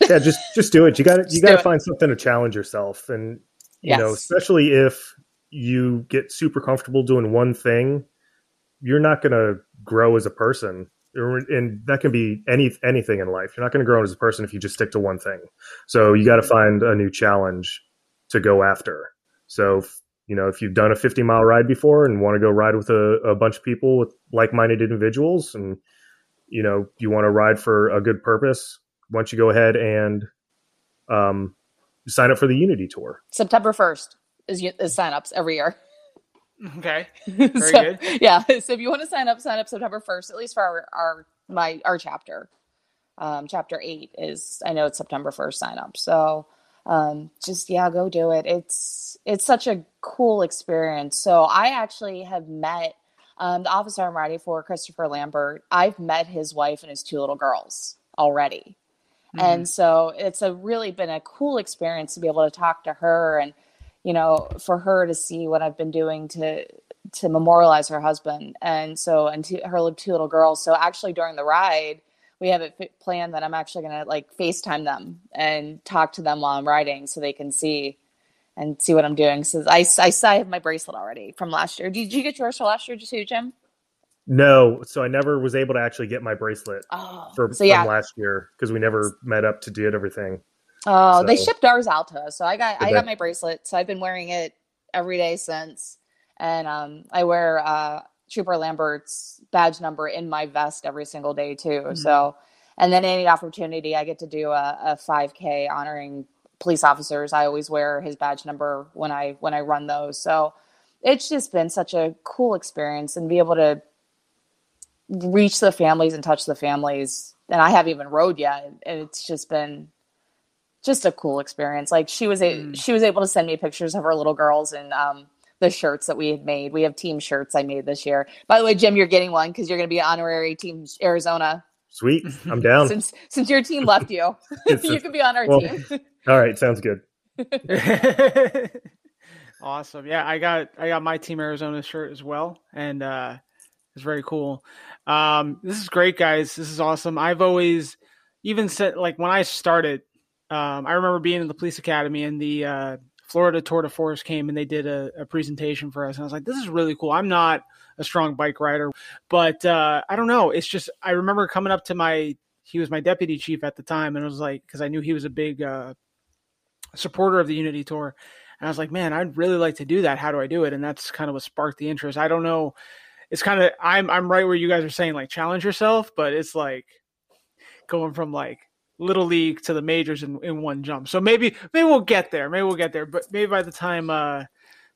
yeah, just just do it. You got to you got do to it. find something to challenge yourself, and you know, especially if you get super comfortable doing one thing, you're not going to grow as a person, Or- and that can be any anything in life. You're not going to grow as a person if you just stick to one thing. So you got to find a new challenge to go after. So you know, if you've done a 50 mile ride before and want to go ride with a, a bunch of people with like minded individuals, and you know, you want to ride for a good purpose, why don't you go ahead and um, sign up for the Unity Tour? September first is is signups every year. Okay. Very good. Yeah. So if you want to sign up, sign up September first, at least for our, our my our chapter. Um, chapter eight is I know it's September first sign up. So um, just yeah, go do it. It's it's such a cool experience. So I actually have met um, the officer I'm writing for, Christopher Lambert. I've met his wife and his two little girls already. And so it's a really been a cool experience to be able to talk to her and you know for her to see what I've been doing to to memorialize her husband and so and to, her two little girls. So actually during the ride we have it planned that I'm actually going to like FaceTime them and talk to them while I'm riding so they can see and see what I'm doing. So I, I, I have my bracelet already from last year. Did you get yours for last year too, Jim? No, so I never was able to actually get my bracelet Oh, for, so yeah. from last year because we never met up to do it everything. Oh, they shipped ours out to us. So I got I got my bracelet. So I've been wearing it every day since. And um, I wear uh, Trooper Lambert's badge number in my vest every single day too. So, and then any opportunity I get to do a, a 5K honoring police officers, I always wear his badge number when I when I run those. So it's just been such a cool experience and be able to reach the families and touch the families. And I haven't even rode yet, and it's just been just a cool experience. Like she was a, she was able to send me pictures of her little girls and um, the shirts that we had made. We have team shirts I made this year. By the way, Jim, you're getting one because you're going to be honorary team Arizona Sweet, I'm down. since since your team left you. You can be on our well, team. All right, sounds good. awesome. Yeah, I got I got my Team Arizona shirt as well, and uh, it's very cool. Um, this is great, guys. This is awesome. I've always even said like when I started, um, I remember being in the police academy and the uh, Florida Tour de Force came and they did a, a presentation for us, and I was like, this is really cool. I'm not a strong bike rider, but uh, I don't know. It's just I remember coming up to my he was my deputy chief at the time, and it was like because I knew he was a big uh, supporter of the Unity Tour. And I was like, man, I'd really like to do that. How do I do it? And that's kind of what sparked the interest. I don't know. It's kind of I'm I'm right where you guys are saying like challenge yourself, but it's like going from like little league to the majors in, in one jump. So maybe maybe we'll get there. Maybe we'll get there. But maybe by the time uh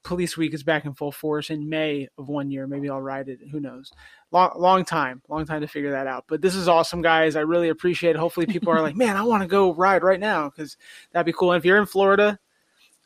police week is back in full force in May of one year, maybe I'll ride it. Who knows? Long long time, long time to figure that out. But this is awesome, guys. I really appreciate it. Hopefully people are like, man, I want to go ride right now because that'd be cool. And if you're in Florida,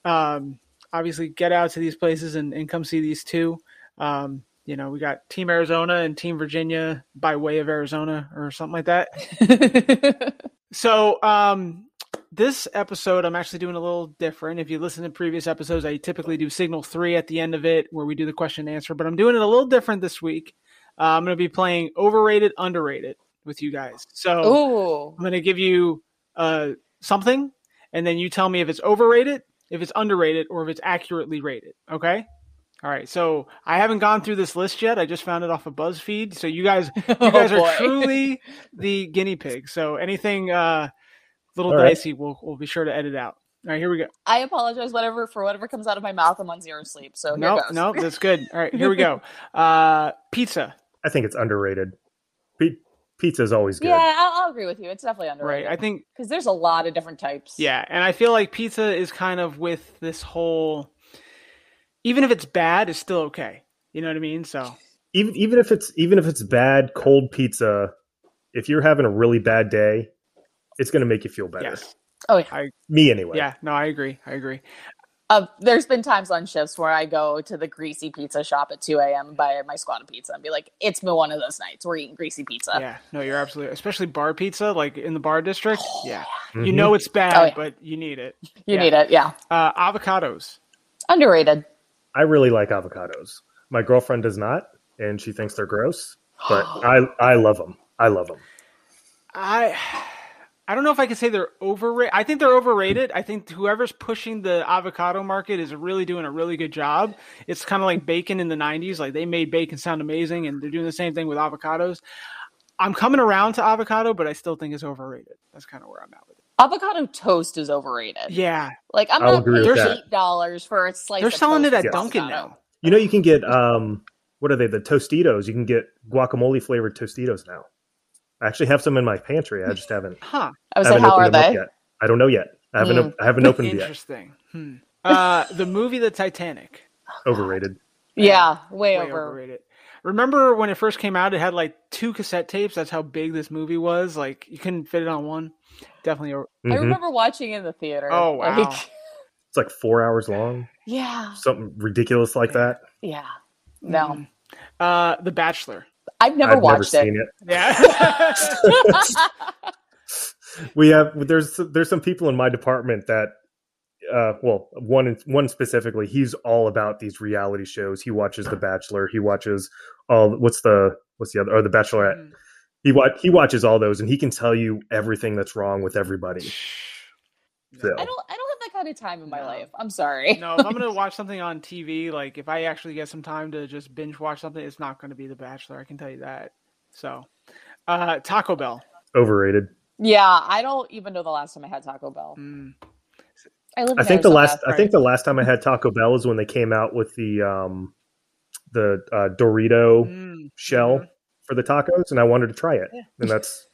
um, obviously get out to these places and, and come see these two. Um, you know, we got Team Arizona and Team Virginia by way of Arizona or something like that. So, um, this episode, I'm actually doing a little different. If you listen to previous episodes, I typically do signal three at the end of it where we do the question and answer, but I'm doing it a little different this week. Uh, I'm going to be playing overrated, underrated with you guys. So, Ooh. I'm going to give you uh, something, and then you tell me if it's overrated, if it's underrated, or if it's accurately rated. Okay. All right. So I haven't gone through this list yet. I just found it off of BuzzFeed. So you guys, you Oh, guys are truly the guinea pig. So anything uh, little All right. dicey, we'll we'll be sure to edit out. All right. Here we go. I apologize, whatever for whatever comes out of my mouth. I'm on zero sleep, so No, goes. no, that's good. All right. Here we go. Uh, pizza. I think it's underrated. Pe- pizza is always good. Yeah, I'll, I'll agree with you. It's definitely underrated. Right. underrated. I think because there's a lot of different types. Yeah, and I feel like pizza is kind of with this whole even if it's bad, it's still okay. You know what I mean? So Even even if it's even if it's bad cold pizza, if you're having a really bad day, it's going to make you feel better. yes. Oh yeah. Me anyway. Yeah, no, I agree. I agree. Uh, there's been times on shifts where I go to the greasy pizza shop at 2 a.m. buy my squad of pizza and be like, "It's been one of those nights. We're eating greasy pizza." Yeah, no, you're absolutely especially bar pizza, like in the bar district. Yeah. You Mhm. know it's bad, Oh, yeah. but you need it. You Yeah. need it. Yeah, Uh avocados. underrated. I really like avocados. My girlfriend does not, and she thinks they're gross. But I I love them. I love them. I I don't know if I can say they're overrated. I think they're overrated. I think whoever's pushing the avocado market is really doing a really good job. It's kind of like bacon in the 90s. Like they made bacon sound amazing and they're doing the same thing with avocados. I'm coming around to avocado, but I still think it's overrated. That's kind of where I'm at with it. Avocado toast is overrated. Yeah, Like I'm I'll not agree paying with that. eight dollars for a slice. they're of selling it at with Dunkin' now. You know, you can get um, what are they? The Tostitos. You can get guacamole flavored Tostitos now. I actually have some in my pantry. I just haven't. Huh. I was like, haven't how are opened them up they? yet. I don't know yet. I haven't. Mm. op- I haven't opened it yet. Interesting. Hmm. Uh, the movie The Titanic. Overrated. Yeah, way, Way over. overrated. Remember when it first came out? It had like two cassette tapes. That's how big this movie was. Like you couldn't fit it on one. Definitely. Over- I Mhm. remember watching it in the theater. Oh, wow. Like, It's like four hours long. yeah, Something ridiculous like that. yeah. No, Mhm. Uh, The Bachelor. I've never I've never watched seen it. it. Yeah. We have there's there's some people in my department that uh well one one specifically he's all about these reality shows. He watches The Bachelor, he watches all what's the what's the other or The Bachelorette. Mm. He wa- he watches all those and he can tell you everything that's wrong with everybody. So I don't. I don't have that kind of time in my No. life. I'm sorry. no, if I'm gonna watch something on TV, like if I actually get some time to just binge watch something, it's not gonna be The Bachelor. I can tell you that. So, uh, Taco Bell. overrated. Yeah, I don't even know the last time I had Taco Bell. Mm. I live. I think the Arizona. last I think the last time I had Taco Bell is when they came out with the um the uh, Dorito Mm. shell for the tacos, and I wanted to try it, and that's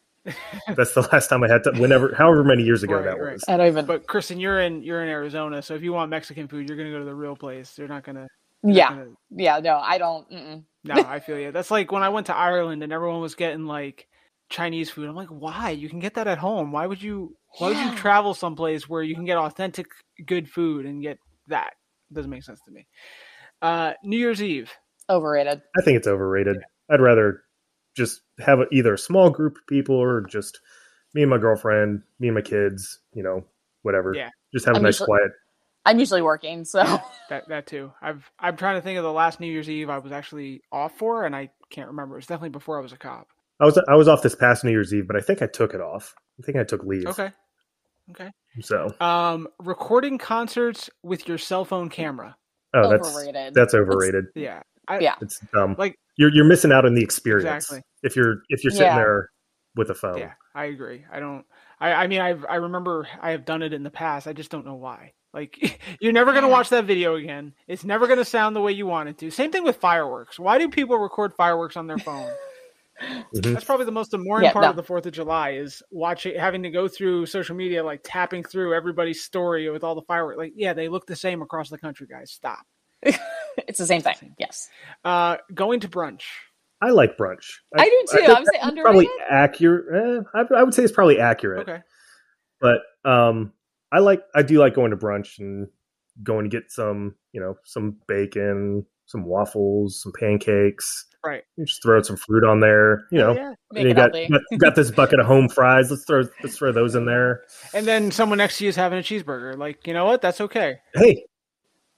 that's the last time I had to. Whenever, however many years ago Right, that right. was. I don't even. But Kristen, you're in you're in Arizona, so if you want Mexican food, you're gonna go to the real place. They're not gonna. they're not yeah, gonna- yeah. No, I don't. Mm-mm. No, I feel you. That's like when I went to Ireland and everyone was getting like Chinese food. I'm like, why? You can get that at home. Why would you? Why would you travel someplace where you can get authentic, good food and get that? doesn't make sense to me. Uh, New Year's Eve. Overrated. I think it's overrated. I'd rather just have a, either a small group of people or just me and my girlfriend, me and my kids. You know, whatever. Yeah. Just have a I'm nice, usually- quiet. I'm usually working, so That that too. I've I'm trying to think of the last New Year's Eve I was actually off for, and I can't remember. It's definitely before I was a cop. I was I was off this past New Year's Eve, but I think I took it off. I think I took leave. Okay. Okay. So, Um, recording concerts with your cell phone camera. oh, that's overrated. that's overrated. Yeah. I, Yeah. It's dumb. Like- you're you're missing out on the experience Exactly. if you're if you're sitting Yeah. there with a phone. Yeah, I agree. I don't. I, I mean, I've I remember I have done it in the past. I just don't know why. Like, you're never gonna watch that video again. It's never gonna sound the way you want it to. Same thing with fireworks. Why do people record fireworks on their phone? Mhm. That's probably the most annoying Yeah, part no. of the Fourth of July is watching, having to go through social media, like tapping through everybody's story with all the fireworks. Like, yeah, they look the same across the country, guys. Stop. it's the same thing. Yes, Uh, going to brunch. I like brunch. I do too. think I would say that's probably accurate. Eh, I, I would say it's probably accurate. Okay. But um, I like I do like going to brunch and going to get some you know some bacon, some waffles, some pancakes. Right. You just throw some fruit on there. You know, Yeah. Make you got, got got this bucket of home fries. Let's throw let's throw those in there. And then someone next to you is having a cheeseburger. Like, you know what? That's okay. Hey,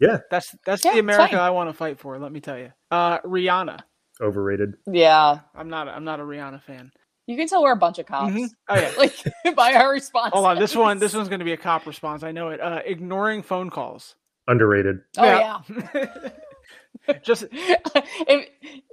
Yeah, that's that's Yeah, the America. I want to fight for. Let me tell you. Uh, Rihanna. overrated. Yeah, I'm not. I'm not a Rihanna fan. you can tell we're a bunch of cops. Mhm. Oh yeah. Like by our response. Hold on. This one. This one's going to be a cop response. I know it. Uh, ignoring phone calls. Underrated. Oh yeah. Just if,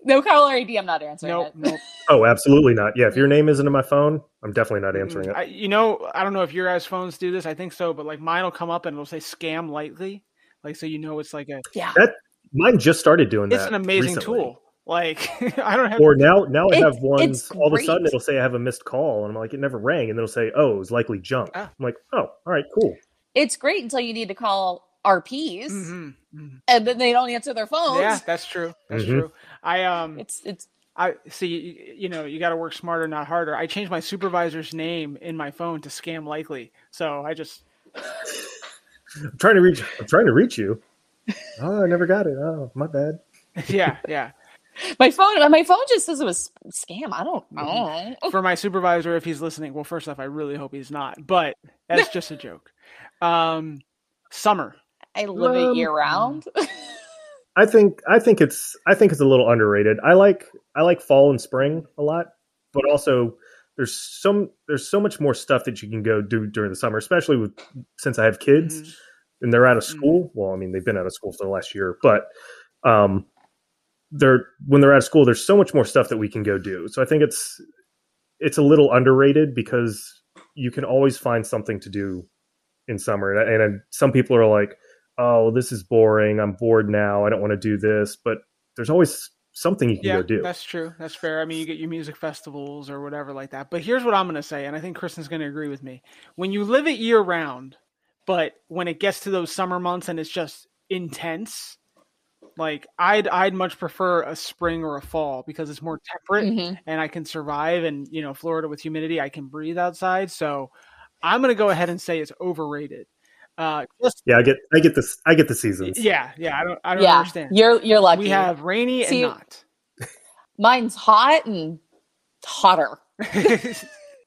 no caller ID, I'm not answering nope. it. Nope. Oh, absolutely not. Yeah, if your name isn't in my phone, I'm definitely not answering it. I, you know, I don't know if your guys' phones do this. I think so, but like mine will come up and it'll say scam likely, like so you know it's like a. Yeah. That mine just started doing that. It's an amazing recently. tool. Like I don't have. Or now, now I have ones. it's All of a sudden, great. it'll say I have a missed call, and I'm like, it never rang, and it'll say, oh, it's likely junk. Ah. I'm like, oh, all right, cool. It's great until you need to call RPs, Mhm, mhm. and then they don't answer their phones. Yeah, that's true. That's Mhm. true. I um. It's it's I see. You, you know, you got to work smarter, not harder. I changed my supervisor's name in my phone to Scam Likely, so I just I'm trying to reach. I'm trying to reach you. Oh, I never got it. Oh, my bad. yeah, yeah. my phone. My phone just says it was scam. I don't know. For my supervisor, if he's listening, well, first off, I really hope he's not, but that's just a joke. Um, summer. I live Um, it year round. I think I think it's I think it's a little underrated. I like I like fall and spring a lot, but also there's some there's so much more stuff that you can go do during the summer, especially with since I have kids Mhm. And they're out of school. Well, I mean they've been out of school for the last year, but um, they're when they're out of school, there's so much more stuff that we can go do. So I think it's it's a little underrated because you can always find something to do in summer, and, and some people are like, "Oh, this is boring. I'm bored now. I don't want to do this." But there's always something you can Yeah, go do. that's true. That's fair. I mean, you get your music festivals or whatever like that. But here's what I'm going to say, and I think Kristen's going to agree with me. When you live it year round, but when it gets to those summer months and it's just intense, like I'd I'd much prefer a spring or a fall because it's more temperate Mhm. and I can survive. And you know, Florida with humidity, I can breathe outside. So I'm going to go ahead and say it's overrated. Uh, just Yeah, I get I get this I get the seasons. yeah, yeah. I don't I don't Yeah, understand. you're you're lucky. We have rainy See- and not. mine's hot and hotter.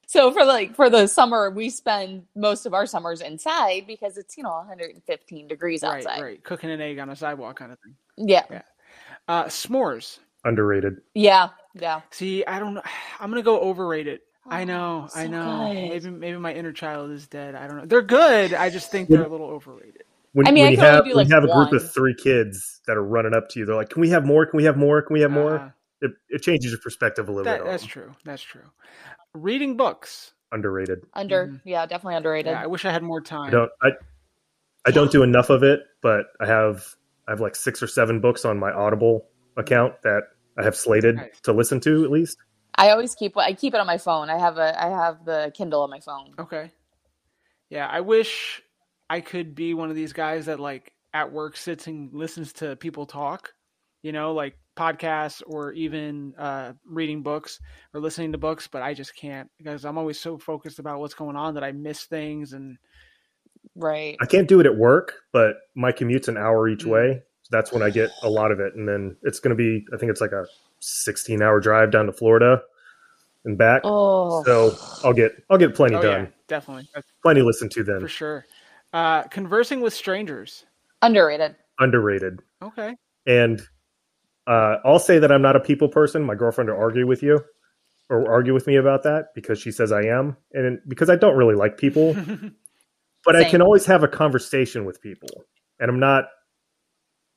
So for like for the summer, we spend most of our summers inside because it's you know 115 degrees right, outside. right. Cooking an egg on a sidewalk kind of thing. Yeah, Uh, s'mores. Underrated. yeah, yeah. See, I don't know. I'm gonna go overrated. I know, I know. good. Maybe maybe my inner child is dead. I don't know. They're good. I just think they're a little overrated. When, I mean, when I you have do, when like, have a group one. of three kids that are running up to you, they're like, "Can we have more? Can we have more? Can we have more?" Uh, it, it changes your perspective a little that, bit. that's on true. That's true. Reading books. Underrated. Under Mhm. yeah, definitely underrated. Yeah, I wish I had more time. I don't I I don't do enough of it, but I have I have like six or seven books on my Audible account that I have slated Nice. to listen to at least. I always keep I keep it on my phone. I have a I have the Kindle on my phone. Okay. Yeah, I wish I could be one of these guys that like at work sits and listens to people talk, you know, like podcasts or even uh, reading books or listening to books, but I just can't because I'm always so focused about what's going on that I miss things and Right. I can't do it at work, but my commute's an hour each Mm. way. So that's when I get a lot of it. And then it's going to be, I think it's like a 16 hour drive down to Florida and back. Oh. So I'll get, I'll get plenty oh done. yeah, definitely That's Plenty listened to then. for sure. Uh, conversing with strangers. Underrated. Underrated. Okay. And uh, I'll say that I'm not a people person. My girlfriend will argue with you or argue with me about that because she says I am. And because I don't really like people, but I can always have a conversation with people. And I'm not,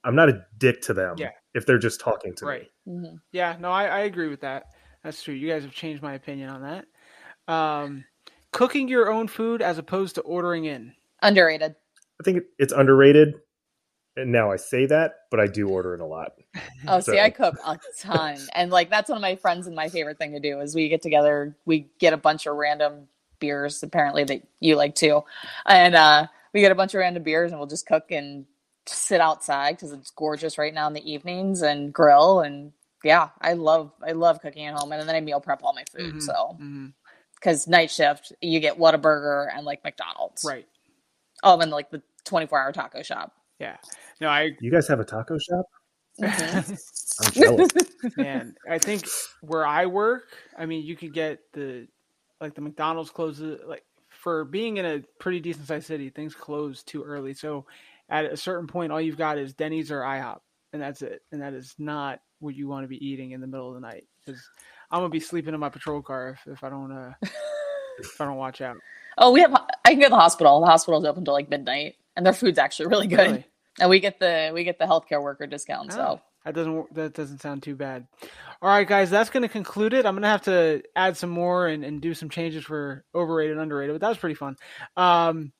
I'm not a dick to them Yeah. if they're just talking to right. me. Mhm. Yeah, no, I, I agree with that. That's true. You guys have changed my opinion on that. Um, cooking your own food as opposed to ordering in. Underrated. I think it's underrated. And now I say that, but I do order it a lot. Oh, So- see, I cook a ton, and like that's one of my friends and my favorite thing to do is we get together, we get a bunch of random beers, apparently that you like too, and uh, we get a bunch of random beers, and we'll just cook and sit outside because it's gorgeous right now in the evenings and grill, and yeah, I love I love cooking at home, and then I meal prep all my food, Mhm, so because night shift you get Whataburger and like McDonald's, Right. Oh, and like the twenty four hour taco shop. Yeah. No, I You guys have a taco shop? Mhm. I'm jealous. man, I think where I work, I mean, you could get the like the McDonald's closes like for being in a pretty decent sized city, things close too early. So at a certain point, all you've got is Denny's or IHOP, and that's it. And that is not what you want to be eating in the middle of the night because I'm gonna be sleeping in my patrol car if, if I don't uh, if I don't watch out. Oh, we have. I can go to the hospital. The hospital's open till like midnight, and their food's actually really good. Really? And we get the we get the healthcare worker discount. So Oh, that doesn't wor- that doesn't sound too bad. All right, guys, that's going to conclude it. I'm going to have to add some more and, and do some changes for overrated, underrated, but that was pretty fun. Um,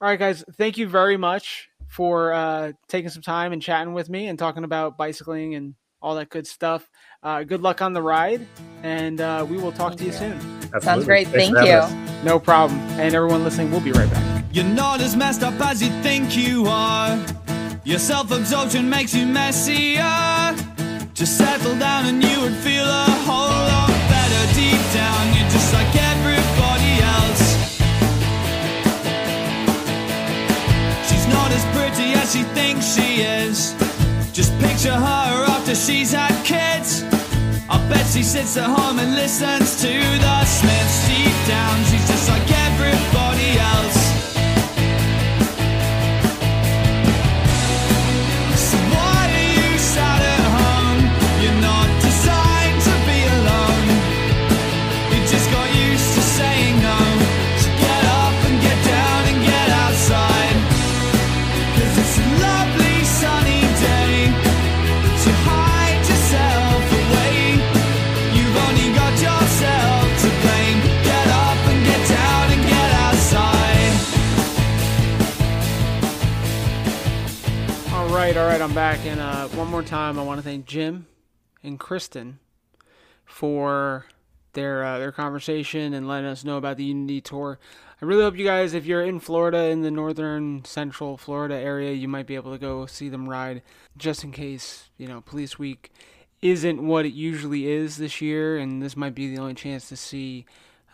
all right, guys, thank you very much for uh, taking some time and chatting with me and talking about bicycling and all that good stuff. Uh, good luck on the ride, and uh, we will talk Thank to you you. soon. Absolutely. Sounds great. Thanks Thank you. us. No problem. And everyone listening, we'll be right back. You're not as messed up as you think you are. Your self absorption makes you messier. Just settle down and you would feel a whole lot better deep down. You're just like everybody else. She's not as pretty as she thinks she is. Just picture her after she's had kids. I bet she sits at home and listens to the Smiths deep down. She's just like everybody else. Right, all right, I'm back. And uh, one more time, I want to thank Jim and Kristen for their uh, their conversation and letting us know about the Unity tour. I really hope you guys, if you're in Florida, in the northern central Florida area, you might be able to go see them ride, just in case you know Police Week isn't what it usually is this year, and this might be the only chance to see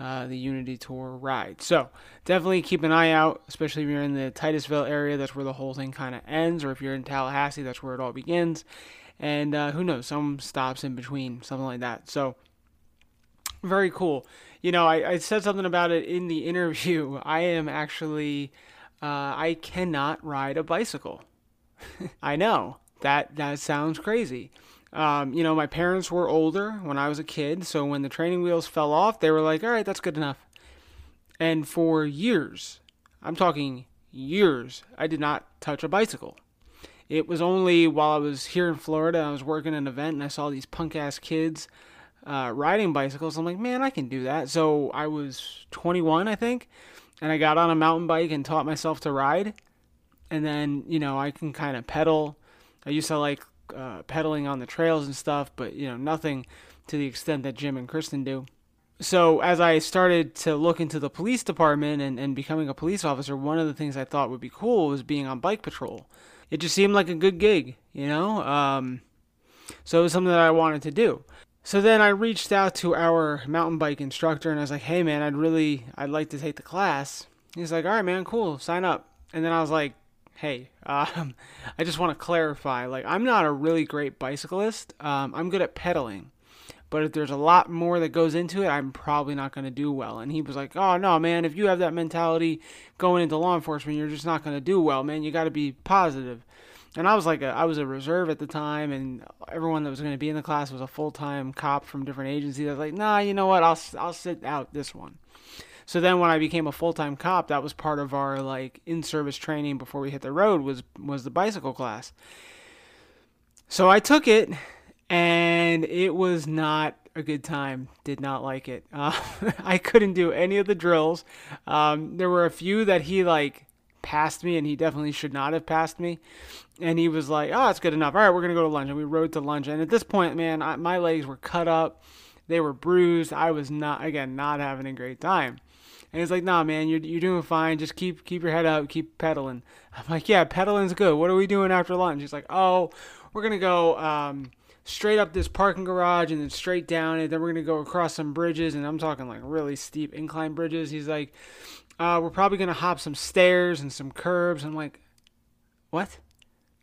uh, the Unity Tour ride. So definitely keep an eye out, especially if you're in the Titusville area. That's where the whole thing kind of ends, or if you're in Tallahassee, that's where it all begins. And uh, who knows, some stops in between, something like that. So very cool. You know, I, I said something about it in the interview. I am actually, uh, I cannot ride a bicycle. I know that that sounds crazy. Um, you know, my parents were older when I was a kid, so when the training wheels fell off, they were like, "All right, that's good enough." And for years, I'm talking years, I did not touch a bicycle. It was only while I was here in Florida, I was working an event, and I saw these punk ass kids uh, riding bicycles. I'm like, man, I can do that. So I was 21, I think, and I got on a mountain bike and taught myself to ride. And then, you know, I can kind of pedal. I used to like uh, pedaling on the trails and stuff, but, you know, nothing to the extent that Jim and Kristen do. So as I started to look into the police department and, and becoming a police officer, one of the things I thought would be cool was being on bike patrol. It just seemed like a good gig, you know? Um, so it was something that I wanted to do. So then I reached out to our mountain bike instructor and I was like, "Hey man, I'd really I'd like to take the class." He's like, "All right, man, cool, sign up." And then I was like, "Hey, um, I just want to clarify. Like, I'm not a really great bicyclist. Um, I'm good at pedaling, but if there's a lot more that goes into it, I'm probably not going to do well." And he was like, "Oh no, man, if you have that mentality going into law enforcement, you're just not going to do well, man. You got to be positive." And I was like, a, I was a reserve at the time, and everyone that was going to be in the class was a full time cop from different agencies. I was like, nah, you know what? I'll I'll sit out this one. So then, when I became a full time cop, that was part of our like in service training before we hit the road was was the bicycle class. So I took it, and it was not a good time. Did not like it. Uh, I couldn't do any of the drills. Um, there were a few that he like passed me, and he definitely should not have passed me. And he was like, "Oh, that's good enough. All right, we're gonna go to lunch." And we rode to lunch. And at this point, man, I, my legs were cut up, they were bruised. I was not again not having a great time. And he's like, "Nah, man, you're you're doing fine. Just keep keep your head up, keep pedaling." I'm like, "Yeah, pedaling's good. What are we doing after lunch?" He's like, "Oh, we're gonna go." Um, straight up this parking garage and then straight down it. Then we're gonna go across some bridges, and I'm talking like really steep incline bridges. He's like, uh, "We're probably gonna hop some stairs and some curbs." I'm like, "What?"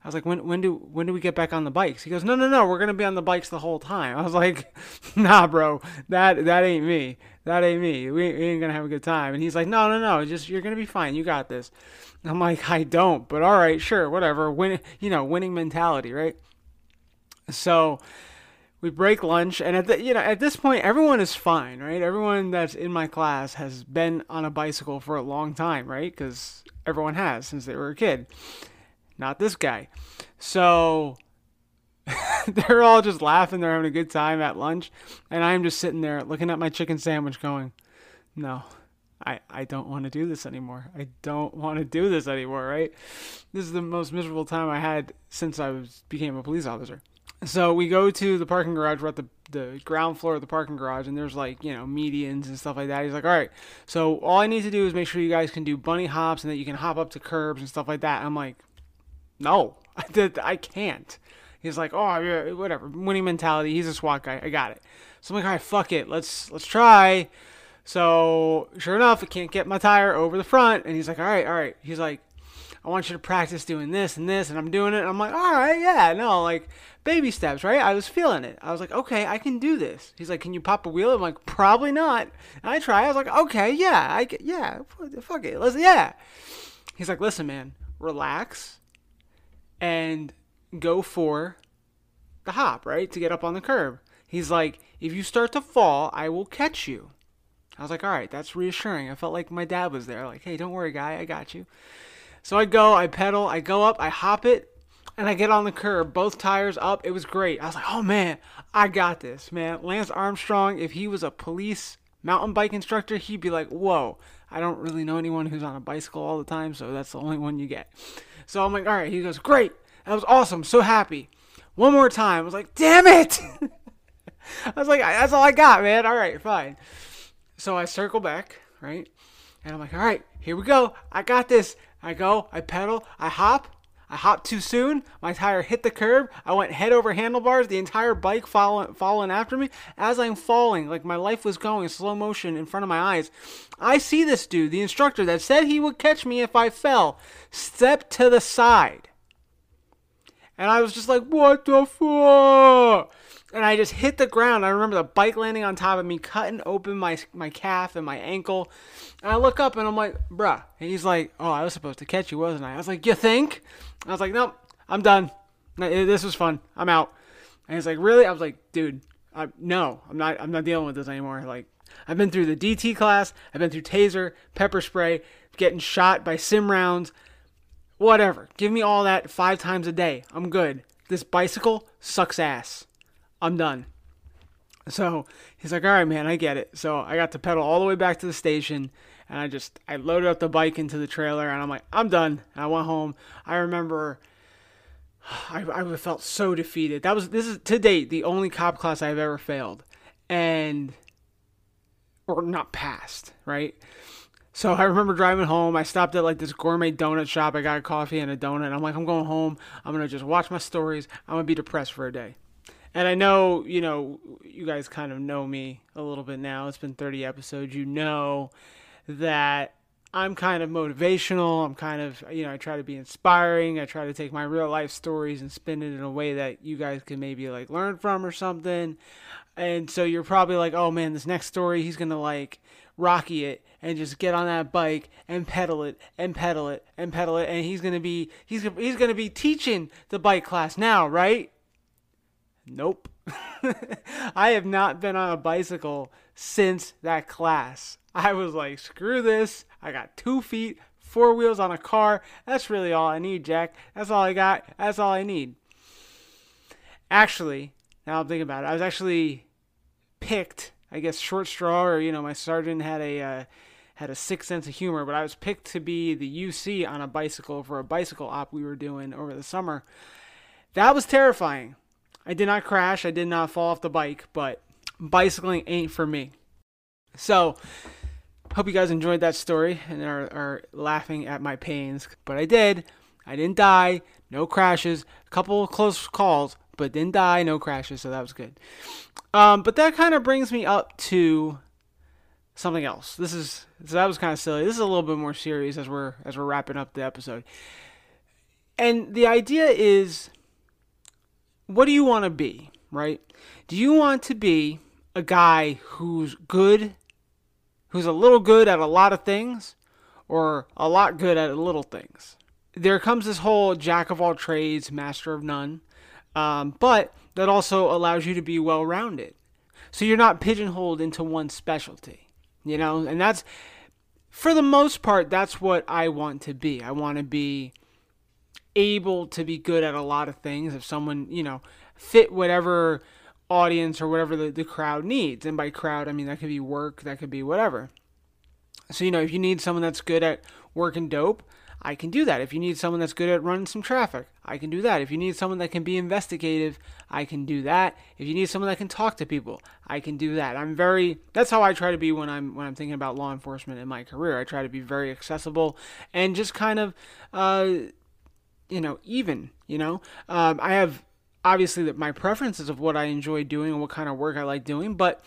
I was like, "When when do when do we get back on the bikes?" He goes, "No, no, no. We're gonna be on the bikes the whole time." I was like, "Nah, bro. That that ain't me. That ain't me. We, we ain't gonna have a good time." And he's like, "No, no, no. Just you're gonna be fine. You got this." I'm like, "I don't." But all right, sure, whatever. Win, you know, winning mentality, right? So we break lunch, and at the you know at this point, everyone is fine, right? Everyone that's in my class has been on a bicycle for a long time, right? Because everyone has since they were a kid. Not this guy. So they're all just laughing. They're having a good time at lunch, and I'm just sitting there looking at my chicken sandwich, going, "No, I, I don't want to do this anymore. I don't want to do this anymore, right? This is the most miserable time I had since I was became a police officer. So we go to the parking garage. We're at the the ground floor of the parking garage, and there's like you know medians and stuff like that. He's like, all right, so all I need to do is make sure you guys can do bunny hops and that you can hop up to curbs and stuff like that. I'm like, no, I can't. He's like, oh yeah, whatever, winning mentality. He's a SWAT guy. I got it. So I'm like, all right, fuck it, let's let's try. So sure enough, I can't get my tire over the front, and he's like, all right, all right. He's like, I want you to practice doing this and this, and I'm doing it. And I'm like, all right, yeah, no, like baby steps, right? I was feeling it. I was like, okay, I can do this. He's like, can you pop a wheel? I'm like, probably not. And I try. I was like, okay, yeah, I get, yeah, fuck it, let's, yeah. He's like, listen, man, relax, and go for the hop, right, to get up on the curb. He's like, if you start to fall, I will catch you. I was like, all right, that's reassuring. I felt like my dad was there, like, hey, don't worry, guy, I got you. So I go, I pedal, I go up, I hop it, and I get on the curb, both tires up. It was great. I was like, oh man, I got this, man. Lance Armstrong, if he was a police mountain bike instructor, he'd be like, whoa, I don't really know anyone who's on a bicycle all the time, so that's the only one you get. So I'm like, all right. He goes, great. That was awesome. So happy. One more time. I was like, damn it. I was like, that's all I got, man. All right, fine. So I circle back, right? And I'm like, all right, here we go. I got this. I go, I pedal, I hop. I hopped too soon. My tire hit the curb. I went head over handlebars. The entire bike following, following after me. As I'm falling, like my life was going slow motion in front of my eyes, I see this dude, the instructor that said he would catch me if I fell, step to the side. And I was just like, what the fuck? and I just hit the ground. I remember the bike landing on top of me, cutting open my my calf and my ankle. And I look up and I'm like, bruh. And he's like, oh, I was supposed to catch you, wasn't I? I was like, you think? I was like, nope, I'm done. Eh, this was fun. I'm out. And he's like, really? I was like, dude, I, no, I'm not. I'm not dealing with this anymore. Like, I've been through the DT class. I've been through taser, pepper spray, getting shot by sim rounds, whatever. Give me all that five times a day. I'm good. This bicycle sucks ass. I'm done. So he's like, all right, man, I get it. So I got to pedal all the way back to the station and I just, I loaded up the bike into the trailer and I'm like, I'm done. And I went home. I remember I, I felt so defeated. That was, this is to date the only cop class I've ever failed and, or not passed, right? So I remember driving home. I stopped at like this gourmet donut shop. I got a coffee and a donut. I'm like, I'm going home. I'm to just watch my stories. I'm to be depressed for a day. And I know, you know, you guys kind of know me a little bit now. It's been 30 episodes. You know that I'm kind of motivational. I'm kind of, you know, I try to be inspiring. I try to take my real life stories and spin it in a way that you guys can maybe like learn from or something. And so you're probably like, oh man, this next story, he's going to like rocky it and just get on that bike and pedal it and pedal it and pedal it. And he's going to be, he's, he's going to be teaching the bike class now, right? Nope. I have not been on a bicycle since that class. I was like, screw this. I got two feet, four wheels on a car. That's really all I need, Jack. That's all I got. That's all I need. Actually, now I'm thinking about it, I was actually picked, I guess, short straw, or, you know, my sergeant had a. Uh, had a sick sense of humor, but I was picked to be the UC on a bicycle for a bicycle op we were doing over the summer. That was terrifying I did not crash. I did not fall off the bike, but bicycling ain't for me. So, hope you guys enjoyed that story and are, are laughing at my pains. But I did. I didn't die. No crashes. A couple close calls, but didn't die. No crashes. So that was good. Um, but that kind of brings me up to something else. This is so that was kind of silly. This is a little bit more serious as we're as we're wrapping up the episode. And the idea is what do you want to be, right? Do you want to be a guy who's good, who's a little good at a lot of things, or a lot good at little things? There comes this whole jack of all trades, master of none, um, but that also allows you to be well rounded. So you're not pigeonholed into one specialty, you know, and that's for the most part, that's what I want to be. I want to be able to be good at a lot of things if someone, you know, fit whatever audience or whatever the, the crowd needs. And by crowd, I mean that could be work, that could be whatever. So, you know, if you need someone that's good at working dope, I can do that. If you need someone that's good at running some traffic, I can do that. If you need someone that can be investigative, I can do that. If you need someone that can talk to people, I can do that. I'm very that's how I try to be when I'm when I'm thinking about law enforcement in my career. I try to be very accessible and just kind of uh you know, even, you know. Um I have obviously that my preferences of what I enjoy doing and what kind of work I like doing, but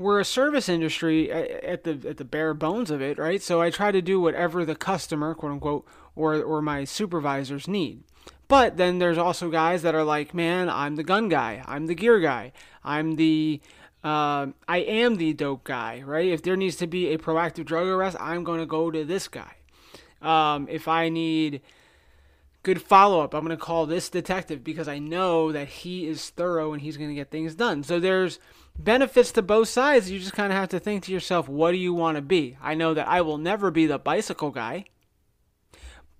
we're a service industry at the at the bare bones of it, right? So I try to do whatever the customer, quote unquote, or or my supervisors need. But then there's also guys that are like, man, I'm the gun guy, I'm the gear guy, I'm the uh, I am the dope guy, right? If there needs to be a proactive drug arrest, I'm going to go to this guy. Um, if I need good follow up, I'm going to call this detective because I know that he is thorough and he's going to get things done. So there's benefits to both sides. You just kind of have to think to yourself, what do you want to be? I know that I will never be the bicycle guy,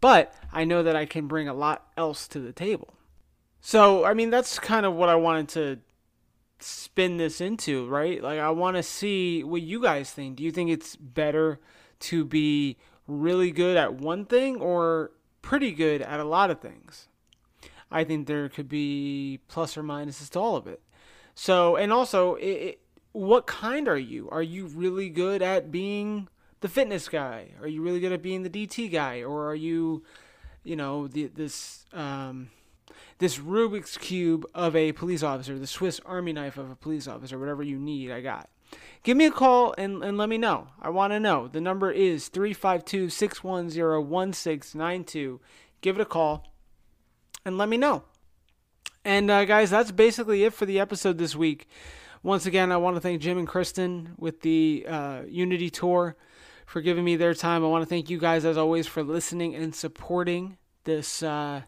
but I know that I can bring a lot else to the table. So, I mean, that's kind of what I wanted to spin this into, right? Like, I want to see what you guys think. Do you think it's better to be really good at one thing or pretty good at a lot of things? I think there could be plus or minuses to all of it. So, and also, it, it, what kind are you? Are you really good at being the fitness guy? Are you really good at being the DT guy, or are you, you know, the, this um, this Rubik's cube of a police officer, the Swiss Army knife of a police officer, whatever you need, I got. Give me a call and, and let me know. I want to know. The number is 352 610 1692. Give it a call and let me know. And uh, guys, that's basically it for the episode this week. Once again, I want to thank Jim and Kristen with the uh, Unity Tour for giving me their time. I want to thank you guys, as always, for listening and supporting this uh,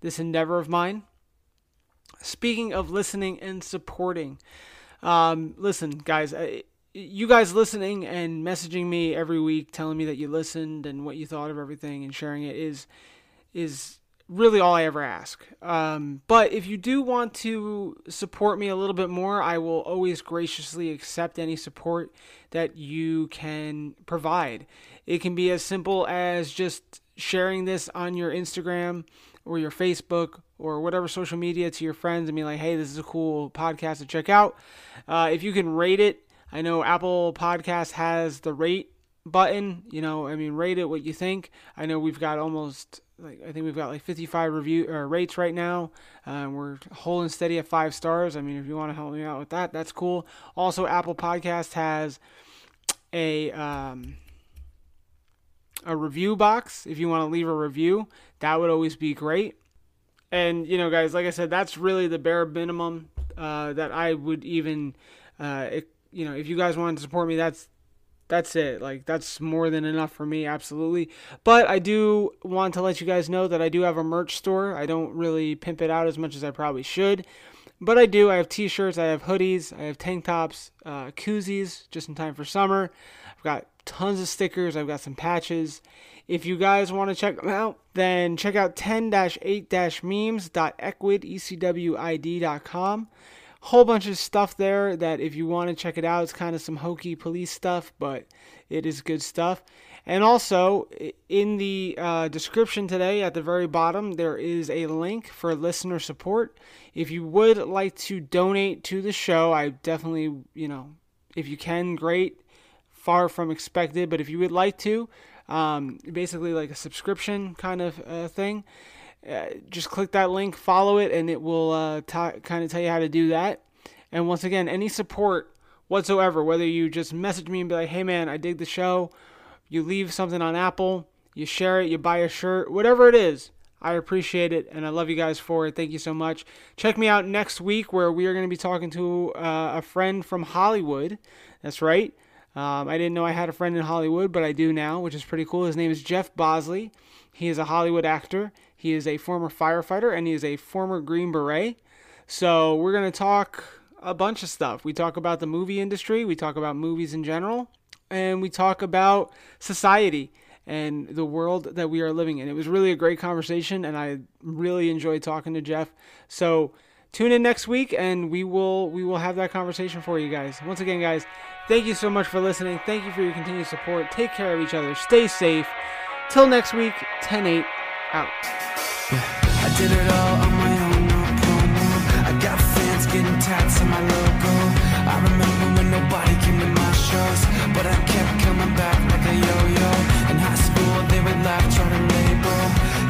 this endeavor of mine. Speaking of listening and supporting, um, listen, guys, you guys listening and messaging me every week, telling me that you listened and what you thought of everything, and sharing it is is really all I ever ask. Um, but if you do want to support me a little bit more, I will always graciously accept any support that you can provide. It can be as simple as just sharing this on your Instagram or your Facebook or whatever social media to your friends and be like, hey, this is a cool podcast to check out. Uh, if you can rate it, I know Apple Podcast has the rate button. You know, I mean, rate it what you think. I know we've got almost like I think we've got like 55 review uh, rates right now. Uh, we're holding steady at five stars. I mean, if you want to help me out with that, that's cool. Also, Apple Podcast has a um, a review box. If you want to leave a review, that would always be great. And you know, guys, like I said, that's really the bare minimum uh, that I would even, uh, it, you know, if you guys want to support me, that's that's it. Like that's more than enough for me, absolutely. But I do want to let you guys know that I do have a merch store. I don't really pimp it out as much as I probably should, but I do. I have t-shirts, I have hoodies, I have tank tops, uh, koozies, just in time for summer. I've got tons of stickers. I've got some patches. If you guys want to check them out, then check out 10-8-memes.equid.ecwid.com whole bunch of stuff there that if you want to check it out, it's kind of some hokey police stuff, but it is good stuff. And also, in the uh, description today at the very bottom, there is a link for listener support. If you would like to donate to the show, I definitely, you know, if you can, great. Far from expected, but if you would like to, um, basically like a subscription kind of uh, thing, just click that link, follow it, and it will uh, t- kind of tell you how to do that. And once again, any support whatsoever, whether you just message me and be like, hey man, I dig the show, you leave something on Apple, you share it, you buy a shirt, whatever it is, I appreciate it and I love you guys for it. Thank you so much. Check me out next week where we are going to be talking to uh, a friend from Hollywood. That's right. Um, I didn't know I had a friend in Hollywood, but I do now, which is pretty cool. His name is Jeff Bosley. He is a Hollywood actor. He is a former firefighter and he is a former Green Beret. So we're going to talk a bunch of stuff. We talk about the movie industry, we talk about movies in general, and we talk about society and the world that we are living in. It was really a great conversation, and I really enjoyed talking to Jeff. So tune in next week, and we will we will have that conversation for you guys. Once again, guys, thank you so much for listening. Thank you for your continued support. Take care of each other. Stay safe. Till next week, 10 8 out. Yeah. I did it all on my own, no promo. I got fans getting tats on my logo. I remember when nobody came to my shows, but I kept coming back like a yo-yo. In high school, they would laugh, try to label.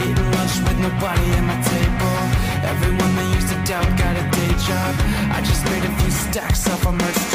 Eating lunch with nobody at my table. Everyone that used to doubt got a day job. I just made a few stacks off my merch